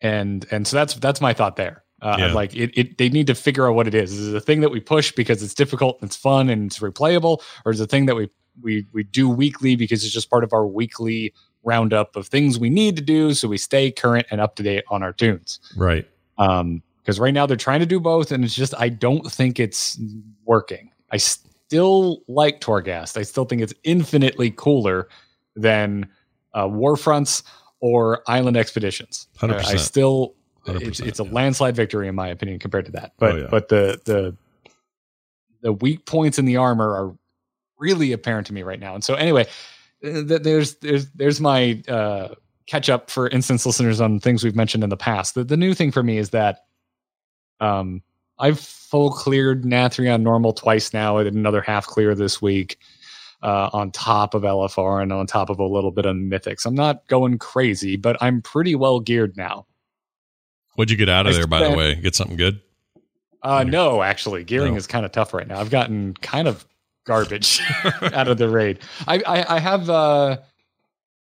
and and so that's that's my thought there. Uh, Yeah. Like it, it, they need to figure out what it is. Is it a thing that we push because it's difficult, and it's fun, and it's replayable, or is it a thing that we we we do weekly because it's just part of our weekly roundup of things we need to do, so we stay current and up to date on our tunes. Right. Um, because right now they're trying to do both, and it's just I don't think it's working. I still like Torghast. I still think it's infinitely cooler than uh, Warfronts or Island Expeditions. Uh, 100%. I still it's it's a yeah. landslide victory in my opinion compared to that. But Oh, yeah. but the the the weak points in the armor are really apparent to me right now. And so anyway, uh, th- there's there's there's my uh, catch up for instance listeners on things we've mentioned in the past. The, the new thing for me is that um, I've full cleared Nathria on normal twice now. I did another half clear this week uh, on top of LFR and on top of a little bit of mythics. I'm not going crazy, but I'm pretty well geared now. What'd you get out of I there, by the way? Get something good? Uh, no, actually, gearing No. is kind of tough right now. I've gotten kind of garbage <laughs> out of the raid. I, I, I have uh,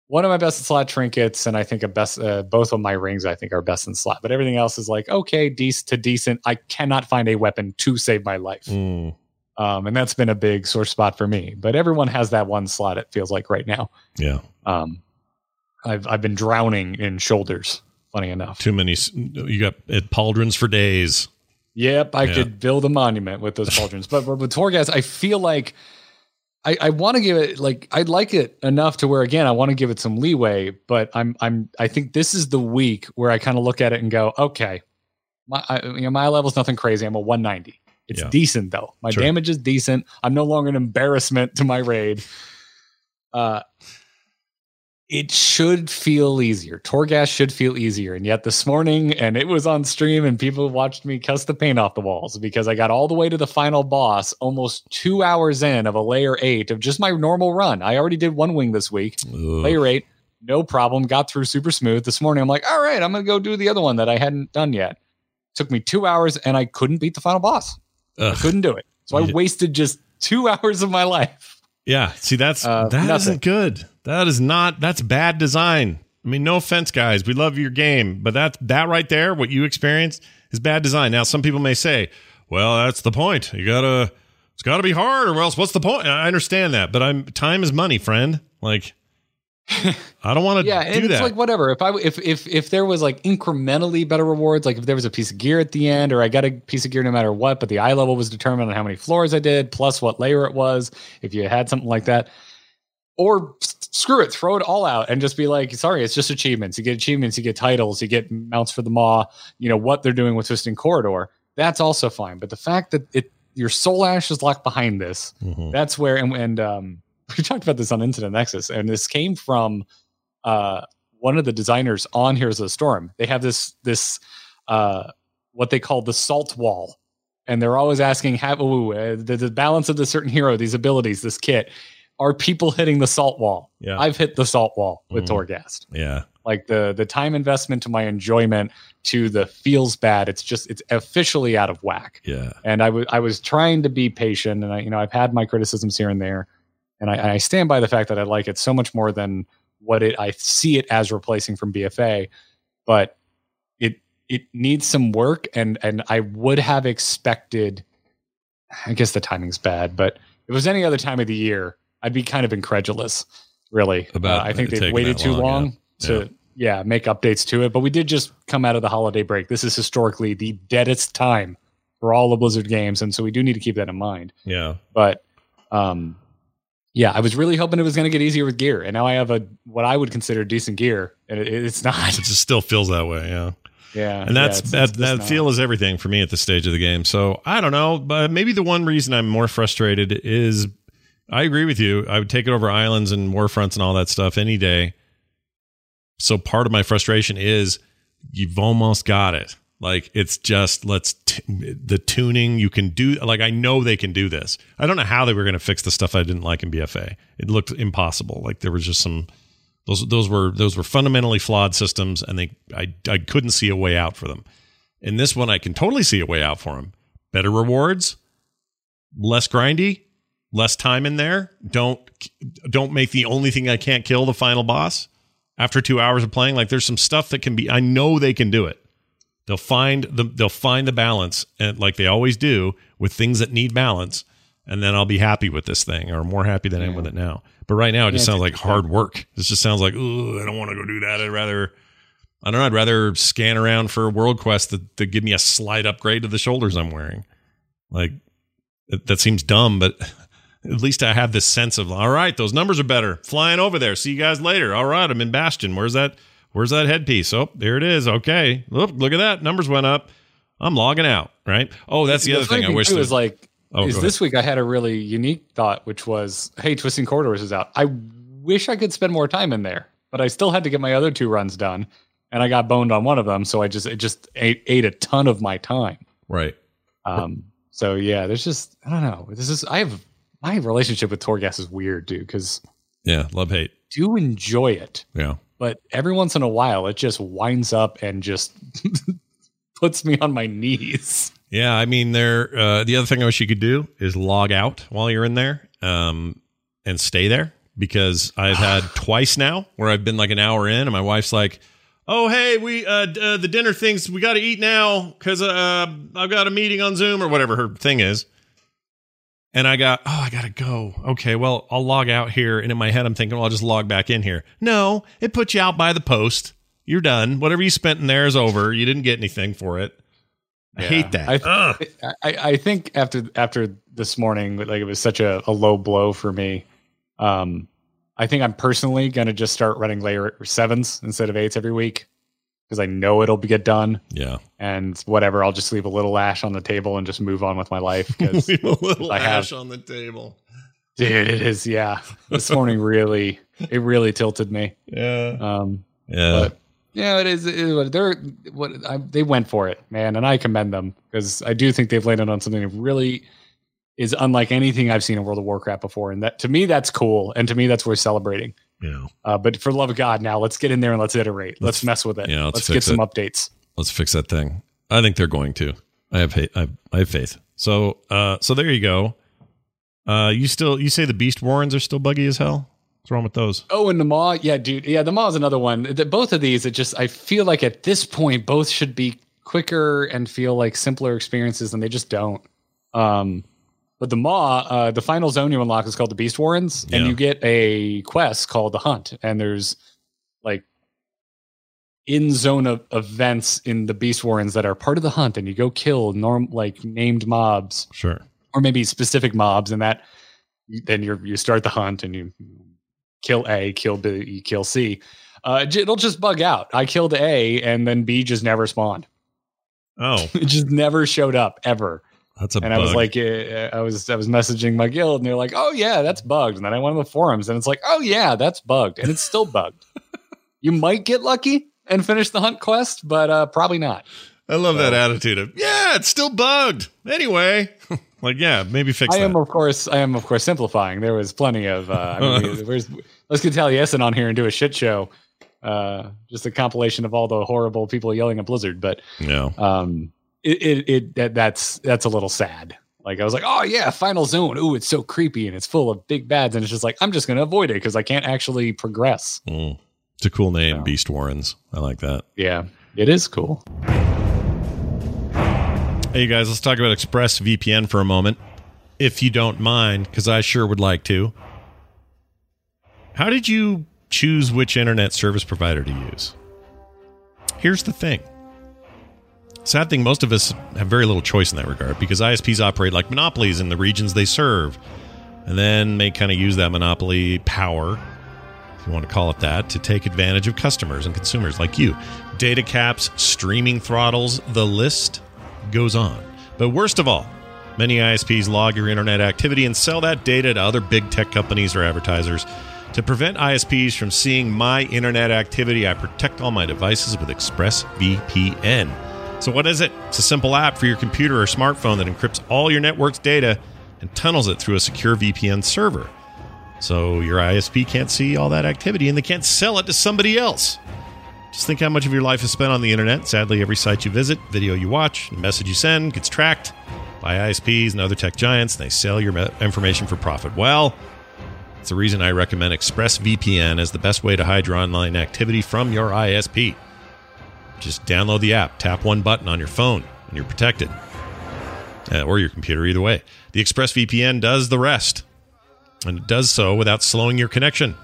one of my best in slot trinkets, and I think a best uh, both of my rings. I think are best in slot, but everything else is like okay, decent to decent. I cannot find a weapon to save my life, Mm, um, and that's been a big sore spot for me. But everyone has that one slot. It feels like right now. yeah. Um, I've I've been drowning in shoulders. Funny enough. Too many. You got it pauldrons for days. Yep, I Yeah. could build a monument with those pauldrons. but, but with Torghast, I feel like I, I want to give it like I like it enough to where again I want to give it some leeway, but I'm I'm I think this is the week where I kind of look at it and go, okay, my I, you know my level's nothing crazy. I'm a 190. It's Yeah. decent though. My Sure. damage is decent. I'm no longer an embarrassment to my raid. Uh it should feel easier. Torghast should feel easier. And yet this morning, and it was on stream, and people watched me cuss the paint off the walls because I got all the way to the final boss almost two hours in of a layer eight of just my normal run. I already did one wing this week, Ugh. layer eight, no problem, got through super smooth. This morning, I'm like, all right, I'm going to go do the other one that I hadn't done yet. Took me two hours, and I couldn't beat the final boss. I couldn't do it. So I wasted just two <laughs> hours of my life. Yeah. See, that's Uh, that not good. That is not. That's bad design. I mean, no offense, guys. We love your game, but that that right there, what you experienced, is bad design. Now, some people may say, "Well, that's the point. You gotta. It's got to be hard, or else what's the point?" I understand that, but I'm time is money, friend. Like, <laughs> I don't want to yeah, and do it's that. like whatever. If I if if if there was like incrementally better rewards, like if there was a piece of gear at the end, or I got a piece of gear no matter what, but the eye level was determined on how many floors I did plus what layer it was. If you had something like that, or screw it, throw it all out and just be like, sorry, it's just achievements. You get achievements, you get titles, you get mounts for the maw. You know what they're doing with Twisting Corridor. That's also fine. But the fact that it your soul ash is locked behind this, Mhm. that's where and, and um <laughs> we talked about this on Incident Nexus, and this came from uh one of the designers on Heroes of the Storm. They have this this uh what they call the salt wall. And they're always asking, have ooh, uh, the, the balance of the certain hero, these abilities, this kit. Are people hitting the salt wall? Yeah. I've hit the salt wall with Mhm. Torghast. Yeah. Like the the time investment to my enjoyment to the feels bad. It's just it's officially out of whack Yeah. and I was I was trying to be patient, and I you know I've had my criticisms here and there, and I, I stand by the fact that I like it so much more than what it I see it as replacing from BFA, but it it needs some work, and and I would have expected. I guess the timing's bad, but if it was any other time of the year, I'd be kind of incredulous. Really, About Uh, I think they've waited too long, long yeah. to yeah make updates to it. But we did just come out of the holiday break. This is historically the deadest time for all the Blizzard games, and so we do need to keep that in mind. Yeah. But um, yeah, I was really hoping it was going to get easier with gear, and now I have a what I would consider decent gear, and it, it's not. It just still feels that way. Yeah. yeah, and that's yeah, it's- that, it's that not. feel is everything for me at this stage of the game. So I don't know, but maybe the one reason I'm more frustrated is I agree with you. I would take it over islands and war fronts and all that stuff any day. So part of my frustration is you've almost got it. Like it's just let's t- the tuning you can do. Like I know they can do this. I don't know how they were going to fix the stuff I didn't like in BFA. It looked impossible. Like there was just some those those were those were fundamentally flawed systems, and they I I couldn't see a way out for them. In this one, I can totally see a way out for them. Better rewards, less grindy, less time in there. Don't don't make the only thing I can't kill the final boss after two hours of playing. Like there's some stuff that can be. I know they can do it. They'll find the they'll find the balance, and like they always do with things that need balance. And then I'll be happy with this thing, or more happy than I am with it now. But right now, it just Yeah, sounds like hard work. This just sounds like, oh, I don't want to go do that. I'd rather, I don't know. I'd rather scan around for a World Quest to, to give me a slight upgrade to the shoulders I'm wearing. Like that, that seems dumb, but at least I have this sense of, all right, those numbers are better. Flying over there. See you guys later. All right, I'm in Bastion. Where's that? Where's that headpiece? Oh, there it is. Okay. Look, look at that. Numbers went up. I'm logging out. Right. Oh, that's the, other funny thing. I wish that- is like Oh, is this week I had a really unique thought, which was, hey, Twisting Corridors is out. I wish I could spend more time in there, but I still had to get my other two runs done, and I got boned on one of them, so I just it just ate, ate a ton of my time. right. Um, so yeah, there's just I don't know. This is I have my relationship with Torghast is weird, dude, because Yeah. Love hate. do enjoy it, Yeah. but every once in a while it just winds up and just <laughs> puts me on my knees. Yeah, I mean, there. Uh, the other thing I wish you could do is log out while you're in there, um, and stay there because I've had <sighs> twice now where I've been like an hour in, and my wife's like, "Oh, hey, we uh, d- uh the dinner things we got to eat now because uh, I've got a meeting on Zoom or whatever her thing is." And I got, oh, I gotta go. Okay, well, I'll log out here, and in my head, I'm thinking, well, I'll just log back in here. No, it puts you out by the post. You're done. Whatever you spent in there is over. You didn't get anything for it. I Yeah. hate that. I- Ugh. I, I think after after this morning, like it was such a, a low blow for me. Um, I think I'm personally gonna just start running layer sevens instead of eights every week because I know it'll be get done. Yeah. And whatever, I'll just leave a little ash on the table and just move on with my life. Because <laughs> Leave a little I have- ash on the table. dude, it is yeah. This morning really, it really tilted me. Yeah. Um, Yeah. yeah, it is. It is what they're what I, they went for it, man, and I commend them because I do think they've landed on something that really is unlike anything I've seen in World of Warcraft before, and that to me that's cool, and to me that's worth celebrating. Yeah. Uh, but for love of God, now let's get in there and let's iterate. Let's, Let's- mess with it. yeah, let's let's, get some it. updates. Let's fix that thing. I think they're going to. I have faith. I have, I have faith. So, uh, so there you go. Uh, you still you say the Beast Warrens are still buggy as hell? What's wrong with those? Oh, and the Maw, yeah, dude, yeah, the Maw is another one. The, both of these, it just I feel like at this point, both should be quicker and feel like simpler experiences, and they just don't. Um, but the Maw, uh, the final zone you unlock is called the Beast Warrens, and you get a quest called the Hunt, and there's like in zone of events in the Beast Warrens that are part of the hunt, and you go kill norm like named mobs Sure. or maybe specific mobs, and that then you you start the hunt and you kill A, kill B, you kill C. Uh, it'll just bug out. I killed A, and then B just never spawned. Oh, <laughs> It just never showed up ever. That's a And bug. I was like, I was I was messaging my guild, and they're like, "Oh yeah, that's bugged." And then I went on the forums, and it's like, "Oh yeah, that's bugged," and it's still bugged. <laughs> you might get lucky and finish the hunt quest, but uh, probably not. I love that attitude of yeah, it's still bugged. Anyway, <laughs> like yeah, maybe fix it. I that. am, of course, I am, of course, simplifying. There was plenty of. Uh, I mean, <laughs> where's, let's get Taliesin on here and do a shit show. Uh, just a compilation of all the horrible people yelling at Blizzard, but no. um, it, it, it that, that's that's a little sad. Like I was like, oh yeah, Final Zone. Ooh, it's so creepy and it's full of big bads, and it's just like I'm just gonna avoid it because I can't actually progress. Mm. It's a cool name, No. Beast Warrens. I like that. Yeah, it is cool. Hey, you guys, let's talk about ExpressVPN for a moment, if you don't mind, because I sure would like to. How did you choose which internet service provider to use? Here's the thing. Sad thing, most of us have very little choice in that regard because ISPs operate like monopolies in the regions they serve, and then they kind of use that monopoly power, if you want to call it that, to take advantage of customers and consumers like you. Data caps, streaming throttles, the list goes on. But worst of all, many ISPs log your internet activity and sell that data to other big tech companies or advertisers. To prevent ISPs from seeing my internet activity, I protect all my devices with ExpressVPN. So, what is it? It's a simple app for your computer or smartphone that encrypts all your network's data and tunnels it through a secure VPN server. So, your ISP can't see all that activity and they can't sell it to somebody else. Just think how much of your life is spent on the internet. Sadly, every site you visit, video you watch, message you send gets tracked by ISPs and other tech giants. And they sell your information for profit. Well, it's the reason I recommend ExpressVPN as the best way to hide your online activity from your ISP. Just download the app, tap one button on your phone, and you're protected. Uh, or your computer, either way. The ExpressVPN does the rest, and it does so without slowing your connection.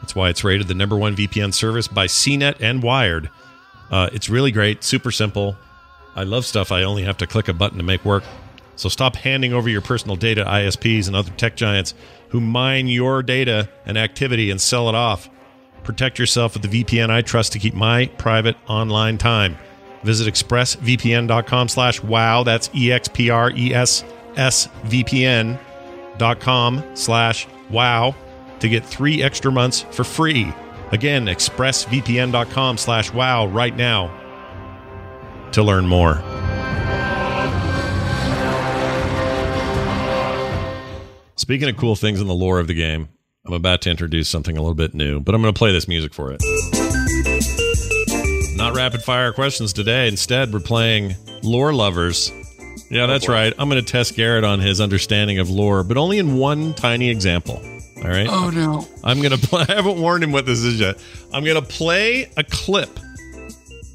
That's why it's rated the number one VPN service by CNET and Wired. Uh, it's really great, super simple. I love stuff I only have to click a button to make work. So stop handing over your personal data to ISPs and other tech giants who mine your data and activity and sell it off. Protect yourself with the VPN I trust to keep my private online time. Visit expressvpn.com slash wow. That's E-X-P-R-E-S-S-V-P-N dot com slash wow to get three extra months for free. Again, expressvpn.com slash wow right now to learn more. Speaking of cool things in the lore of the game, I'm about to introduce something a little bit new, but I'm going to play this music for it. Not rapid fire questions today. Instead, we're playing Lore Lovers. Yeah, that's right. I'm going to test Garrett on his understanding of lore, but only in one tiny example. All right. Oh no. I'm going to play. <laughs> I haven't warned him what this is yet. I'm going to play a clip.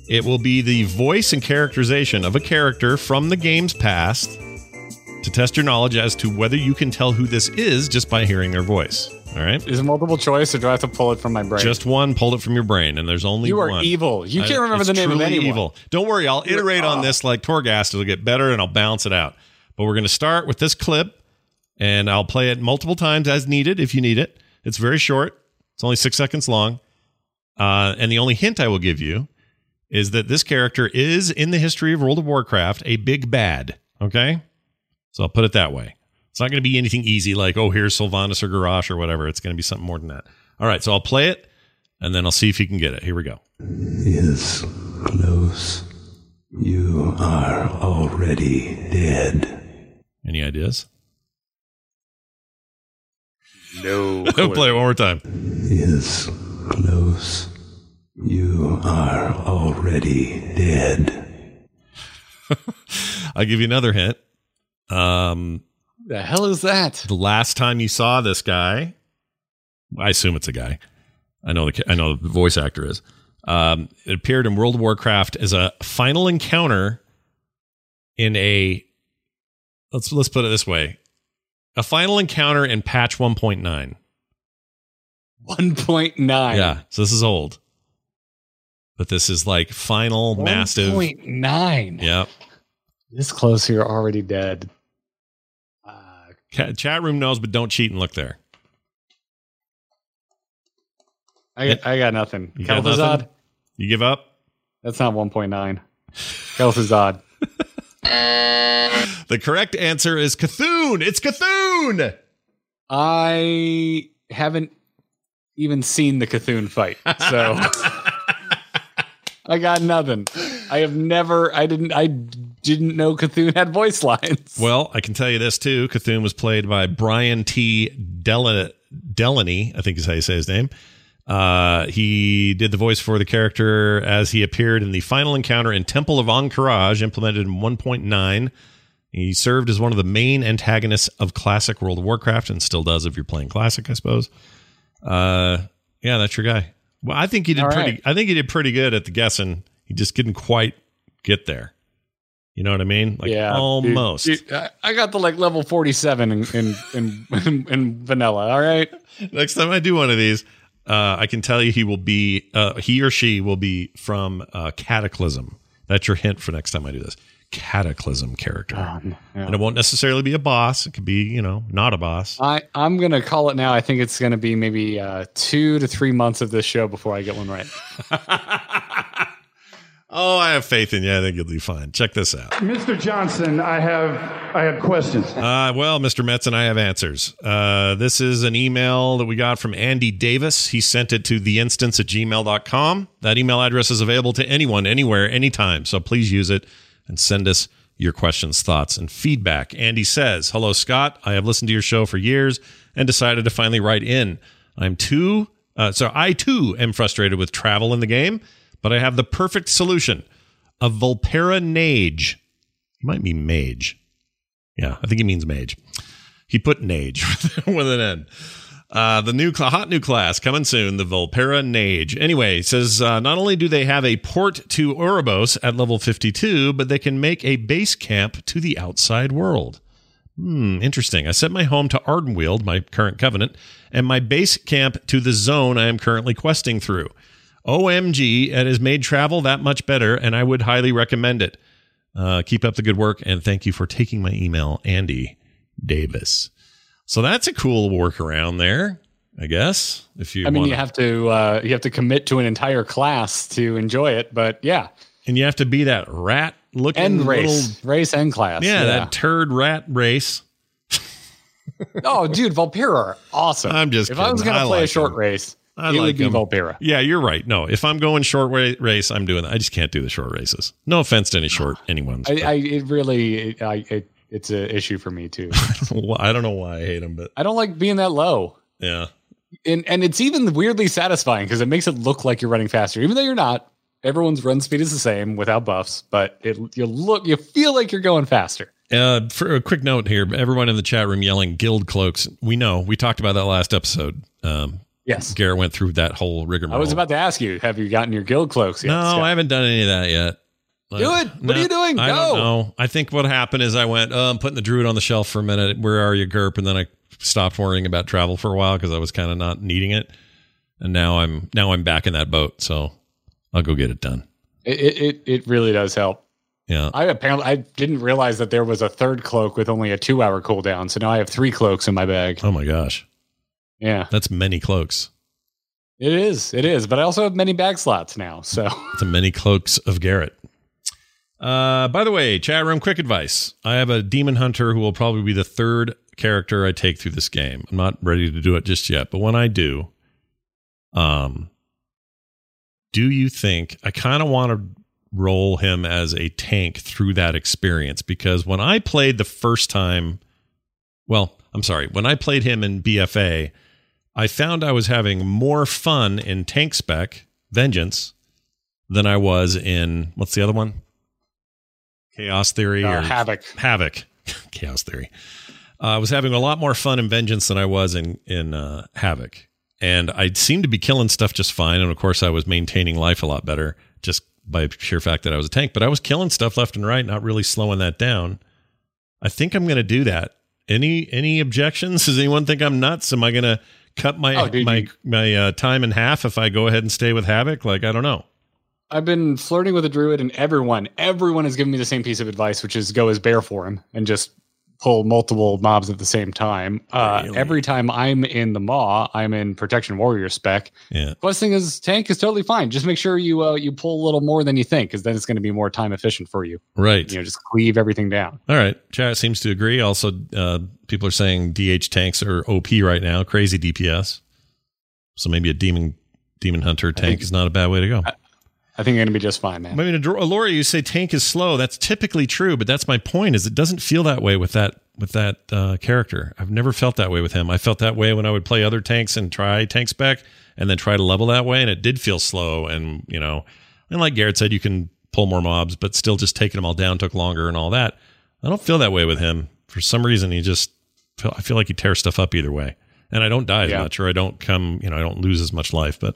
It will be the voice and characterization of a character from the game's past to test your knowledge as to whether you can tell who this is just by hearing their voice. All right. Is it multiple choice or do I have to pull it from my brain? Just one, pulled it from your brain, and there's only you are one. evil. You can't remember the name of anyone. Evil. Don't worry, I'll iterate on this like Torghast. It'll get better, and I'll balance it out. But we're going to start with this clip, and I'll play it multiple times as needed if you need it. It's very short. It's only six seconds long. Uh, and the only hint I will give you is that this character is in the history of World of Warcraft a big bad. Okay, so I'll put it that way. It's not going to be anything easy like oh here's Sylvanas or Garrosh or whatever. It's going to be something more than that. All right, so I'll play it, and then I'll see if you can get it. Here we go. is close. You are already dead. Any ideas? No. <laughs> I'll play it one more time. Is close. You are already dead. <laughs> I'll give you another hint. Um, the hell is that? the last time you saw this guy, I assume it's a guy. I know the I know the voice actor is. Um, it appeared in World of Warcraft as a final encounter in a let's let's put it this way, a final encounter in patch 1.9. 1.9. Yeah, so this is old, but this is like final massive. 1.9. Yep. This close here, already dead. Chat room knows, but don't cheat and look there. I got, I got nothing. You got Kel'Thuzad? nothing? You give up? That's not 1.9. Kel'Thuzad. <laughs> The correct answer is Cthulhu. It's Cthulhu. I haven't even seen the Cthulhu fight, so <laughs> I got nothing. I have never. I didn't. I didn't know Cthulhu had voice lines. Well, I can tell you this too. Cthulhu was played by Brian T. Del- Delaney, I think is how you say his name. Uh, he did the voice for the character as he appeared in the final encounter in Temple of Ahn'Qiraj, implemented in 1.9. He served as one of the main antagonists of classic World of Warcraft and still does if you're playing classic, I suppose. Uh, yeah, that's your guy. Well, I think he did All pretty. right. I think he did pretty good at the guessing. He just didn't quite get there. You know what I mean? Like yeah, almost. dude, dude, I- got the like level forty-seven in in in, in, in vanilla. All right. <laughs> Next time I do one of these, uh, I can tell you he will be, uh, he or she will be from uh, Cataclysm. That's your hint for next time I do this. Cataclysm character. Um, yeah. And it won't necessarily be a boss. It could be, you know, not a boss. I I'm gonna call it now. I think it's gonna be maybe uh, two to three months of this show before I get one right. <laughs> Oh, I have faith in you. I think you'll be fine. Check this out. Mr. Johnson, I have I have questions. Uh, well, Mr. Metz and I have answers. Uh, this is an email that we got from Andy Davis. He sent it to theinstance at gmail.com. That email address is available to anyone, anywhere, anytime. So please use it and send us your questions, thoughts, and feedback. Andy says, Hello, Scott. I have listened to your show for years and decided to finally write in. I'm too, uh, so I too am frustrated with travel in the game, but I have the perfect solution a Vulpera Nage. He might mean mage. Yeah, I think he means mage. He put Nage <laughs> with an N. Uh, the new hot new class coming soon, the Vulpera Nage. Anyway, says uh, not only do they have a port to Oribos at level 52, but they can make a base camp to the outside world. Hmm, interesting. I set my home to Ardenweald, my current covenant, and my base camp to the zone I am currently questing through. OMG, it has made travel that much better, and I would highly recommend it. Uh, keep up the good work, and thank you for taking my email, Andy Davis. So that's a cool workaround there, I guess. If you, I mean, wanna- you have to uh, you have to commit to an entire class to enjoy it, but yeah, and you have to be that rat looking and little, race, race and class. yeah, that turd rat race. <laughs> oh, dude, Vulpera awesome. I'm just if I was gonna I play a short them. race, I it like would be. Vulpera. Yeah, you're right. No, if I'm going short race, I'm doing that. I just can't do the short races. No offense to any short <sighs> anyone's. I, I it really, it, I, it, it's an issue for me too. <laughs> I don't know why I hate them, but I don't like being that low. yeah. and and it's even weirdly satisfying because it makes it look like you're running faster, even though you're not. Everyone's run speed is the same without buffs, but it you look you feel like you're going faster. Uh, for a quick note here, everyone in the chat room yelling guild cloaks. We know we talked about that last episode. Um, Yes, Garrett went through that whole rigmarole. I was about to ask you, have you gotten your guild cloaks yet? No, Scott? I haven't done any of that yet. Do it. What are you doing? I Go. don't know. I think what happened is I went, oh, I'm putting the druid on the shelf for a minute. Where are you, Gerp? And then I stopped worrying about travel for a while because I was kind of not needing it. And now I'm now I'm back in that boat. So I'll go get it done. It, it it it really does help. Yeah. I apparently I didn't realize that there was a third cloak with only a two hour cooldown, so now I have three cloaks in my bag. Oh my gosh. Yeah, That's many cloaks. it is. It is. But I also have many bag slots now, so The many cloaks of Garrett. Uh, by the way, chat room quick advice. I have a demon hunter who will probably be the third character I take through this game. I'm not ready to do it just yet, but when I do, um, do you think I kind of want to roll him as a tank through that experience? Because when I played the first time, well, I'm sorry, when I played him in BFA, I found I was having more fun in tank spec vengeance than I was in what's the other one? Chaos Theory uh, or havoc. Havoc. <laughs> Chaos Theory. Uh, I was having a lot more fun in Vengeance than I was in in uh, Havoc, and I seemed to be killing stuff just fine. And of course, I was maintaining life a lot better just by sheer fact that I was a tank. But I was killing stuff left and right, not really slowing that down. I think I'm going to do that. Any any objections? <laughs> Does anyone think I'm nuts? Am I going to cut my Oh, my you- my uh, time in half if I go ahead and stay with Havoc? Like I don't know. I've been flirting with a druid, and everyone, everyone has given me the same piece of advice, which is go as bear for him and just pull multiple mobs at the same time. Uh, Really? Every time I'm in the maw, I'm in protection warrior spec. Yeah. Questing is tank is totally fine. Just make sure you uh, you pull a little more than you think, because then it's going to be more time efficient for you. Right. You know, just cleave everything down. All right. Chat seems to agree. Also, uh, people are saying DH tanks are OP right now, crazy DPS. So maybe a demon demon hunter tank think- is not a bad way to go. I think you're going to be just fine, man. I mean, Alora, you say tank is slow. That's typically true, but that's my point. Is it doesn't feel that way with that with that uh, character. I've never felt that way with him. I felt that way when I would play other tanks and try tanks back, and then try to level that way, and it did feel slow. And you know, and like Garrett said, you can pull more mobs, but still just taking them all down took longer and all that. I don't feel that way with him. For some reason, he just feel, I feel like he tears stuff up either way, and I don't die as Yeah. much, or I don't come, you know, I don't lose as much life. But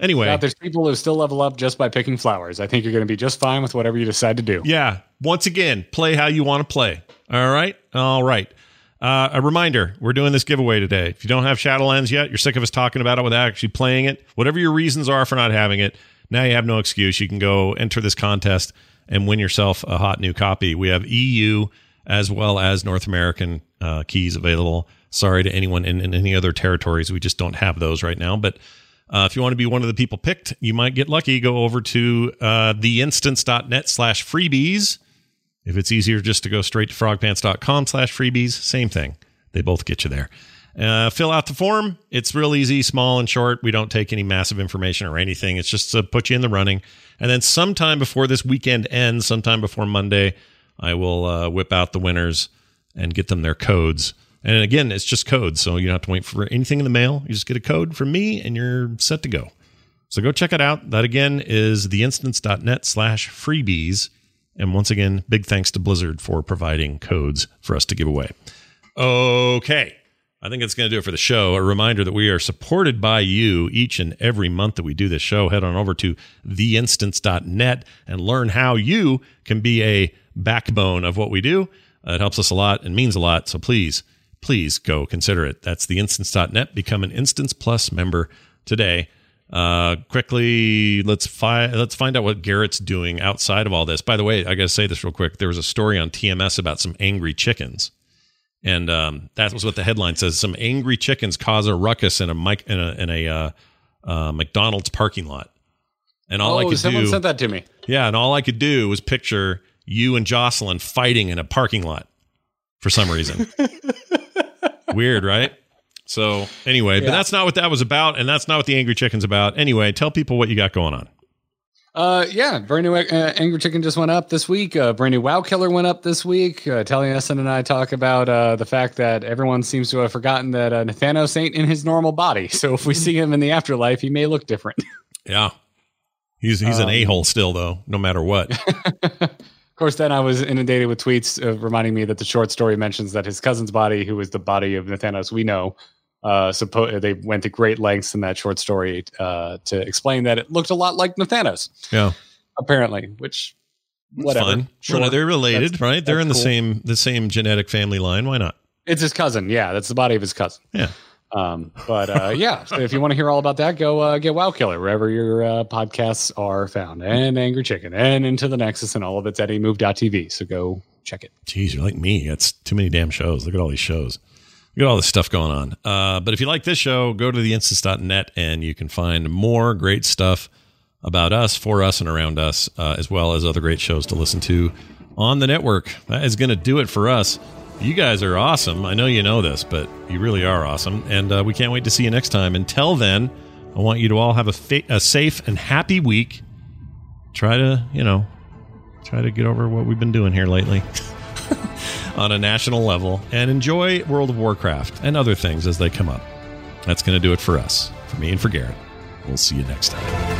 anyway, Yeah, there's people who still level up just by picking flowers. I think you're going to be just fine with whatever you decide to do. Yeah. Once again, play how you want to play. All right. All right. Uh, a reminder we're doing this giveaway today. If you don't have Shadowlands yet, you're sick of us talking about it without actually playing it, whatever your reasons are for not having it, now you have no excuse. You can go enter this contest and win yourself a hot new copy. We have EU as well as North American uh, keys available. Sorry to anyone in, in any other territories. We just don't have those right now. But Uh, if you want to be one of the people picked, you might get lucky. Go over to uh, theinstance.net slash freebies. If it's easier just to go straight to frogpants.com slash freebies, same thing. They both get you there. Uh, fill out the form. It's real easy, small and short. We don't take any massive information or anything. It's just to put you in the running. And then sometime before this weekend ends, sometime before Monday, I will uh, whip out the winners and get them their codes. And again, it's just code, so you don't have to wait for anything in the mail. You just get a code from me, and you're set to go. So go check it out. That again is theinstance.net slash freebies. And once again, big thanks to Blizzard for providing codes for us to give away. Okay. I think that's going to do it for the show. A reminder that we are supported by you each and every month that we do this show. Head on over to theinstance.net and learn how you can be a backbone of what we do. It helps us a lot and means a lot. So please, please go consider it. That's the theinstance.net. Become an Instance Plus member today. Uh, quickly, let's find let's find out what Garrett's doing outside of all this. By the way, I got to say this real quick. There was a story on TMS about some angry chickens, and um, that was what the headline says: "Some angry chickens cause a ruckus in a mic in a, in a uh, uh, McDonald's parking lot." And all I oh, could someone do, sent that to me. yeah, and all I could do was picture you and Jocelyn fighting in a parking lot for some reason. <laughs> Weird, right? So anyway, but that's not what that was about, and that's not what the angry chicken's about. Anyway, tell people what you got going on. Uh, yeah, brand new uh, Angry Chicken just went up this week. Uh, brand new Wow Killer went up this week. Uh, Taliesin and I talk about uh, the fact that everyone seems to have forgotten that uh, Nathanos ain't in his normal body. So if we see him in the afterlife, he may look different. <laughs> Yeah, he's he's an Um, a hole still, though, no matter what. <laughs> of course, then I was inundated with tweets uh, reminding me that the short story mentions that his cousin's body, who was the body of Nathanos we know, uh, suppo- they went to great lengths in that short story uh, to explain that it looked a lot like Nathanos, Yeah, apparently, which whatever. fun. Sure. Well, they're related, That's- right? They're in the cool. same the same genetic family line. Why not? It's his cousin. Yeah, that's the body of his cousin. Yeah. Um, but uh, yeah, so if you want to hear all about that, go uh, get Wow Killer wherever your uh, podcasts are found, and Angry Chicken, and Into the Nexus, and all of it's at emove.tv. So go check it. Jeez, you're like me. That's too many damn shows. Look at all these shows. Look at all this stuff going on. Uh, but if you like this show, go to theinstance.net and you can find more great stuff about us, for us, and around us, uh, as well as other great shows to listen to on the network. That is going to do it for us. You guys are awesome. I know you know this, but you really are awesome. And uh, we can't wait to see you next time. Until then, I want you to all have a, fa- a safe and happy week. Try to, you know, try to get over what we've been doing here lately <laughs> on a national level and enjoy World of Warcraft and other things as they come up. That's going to do it for us, for me and for Garrett. We'll see you next time.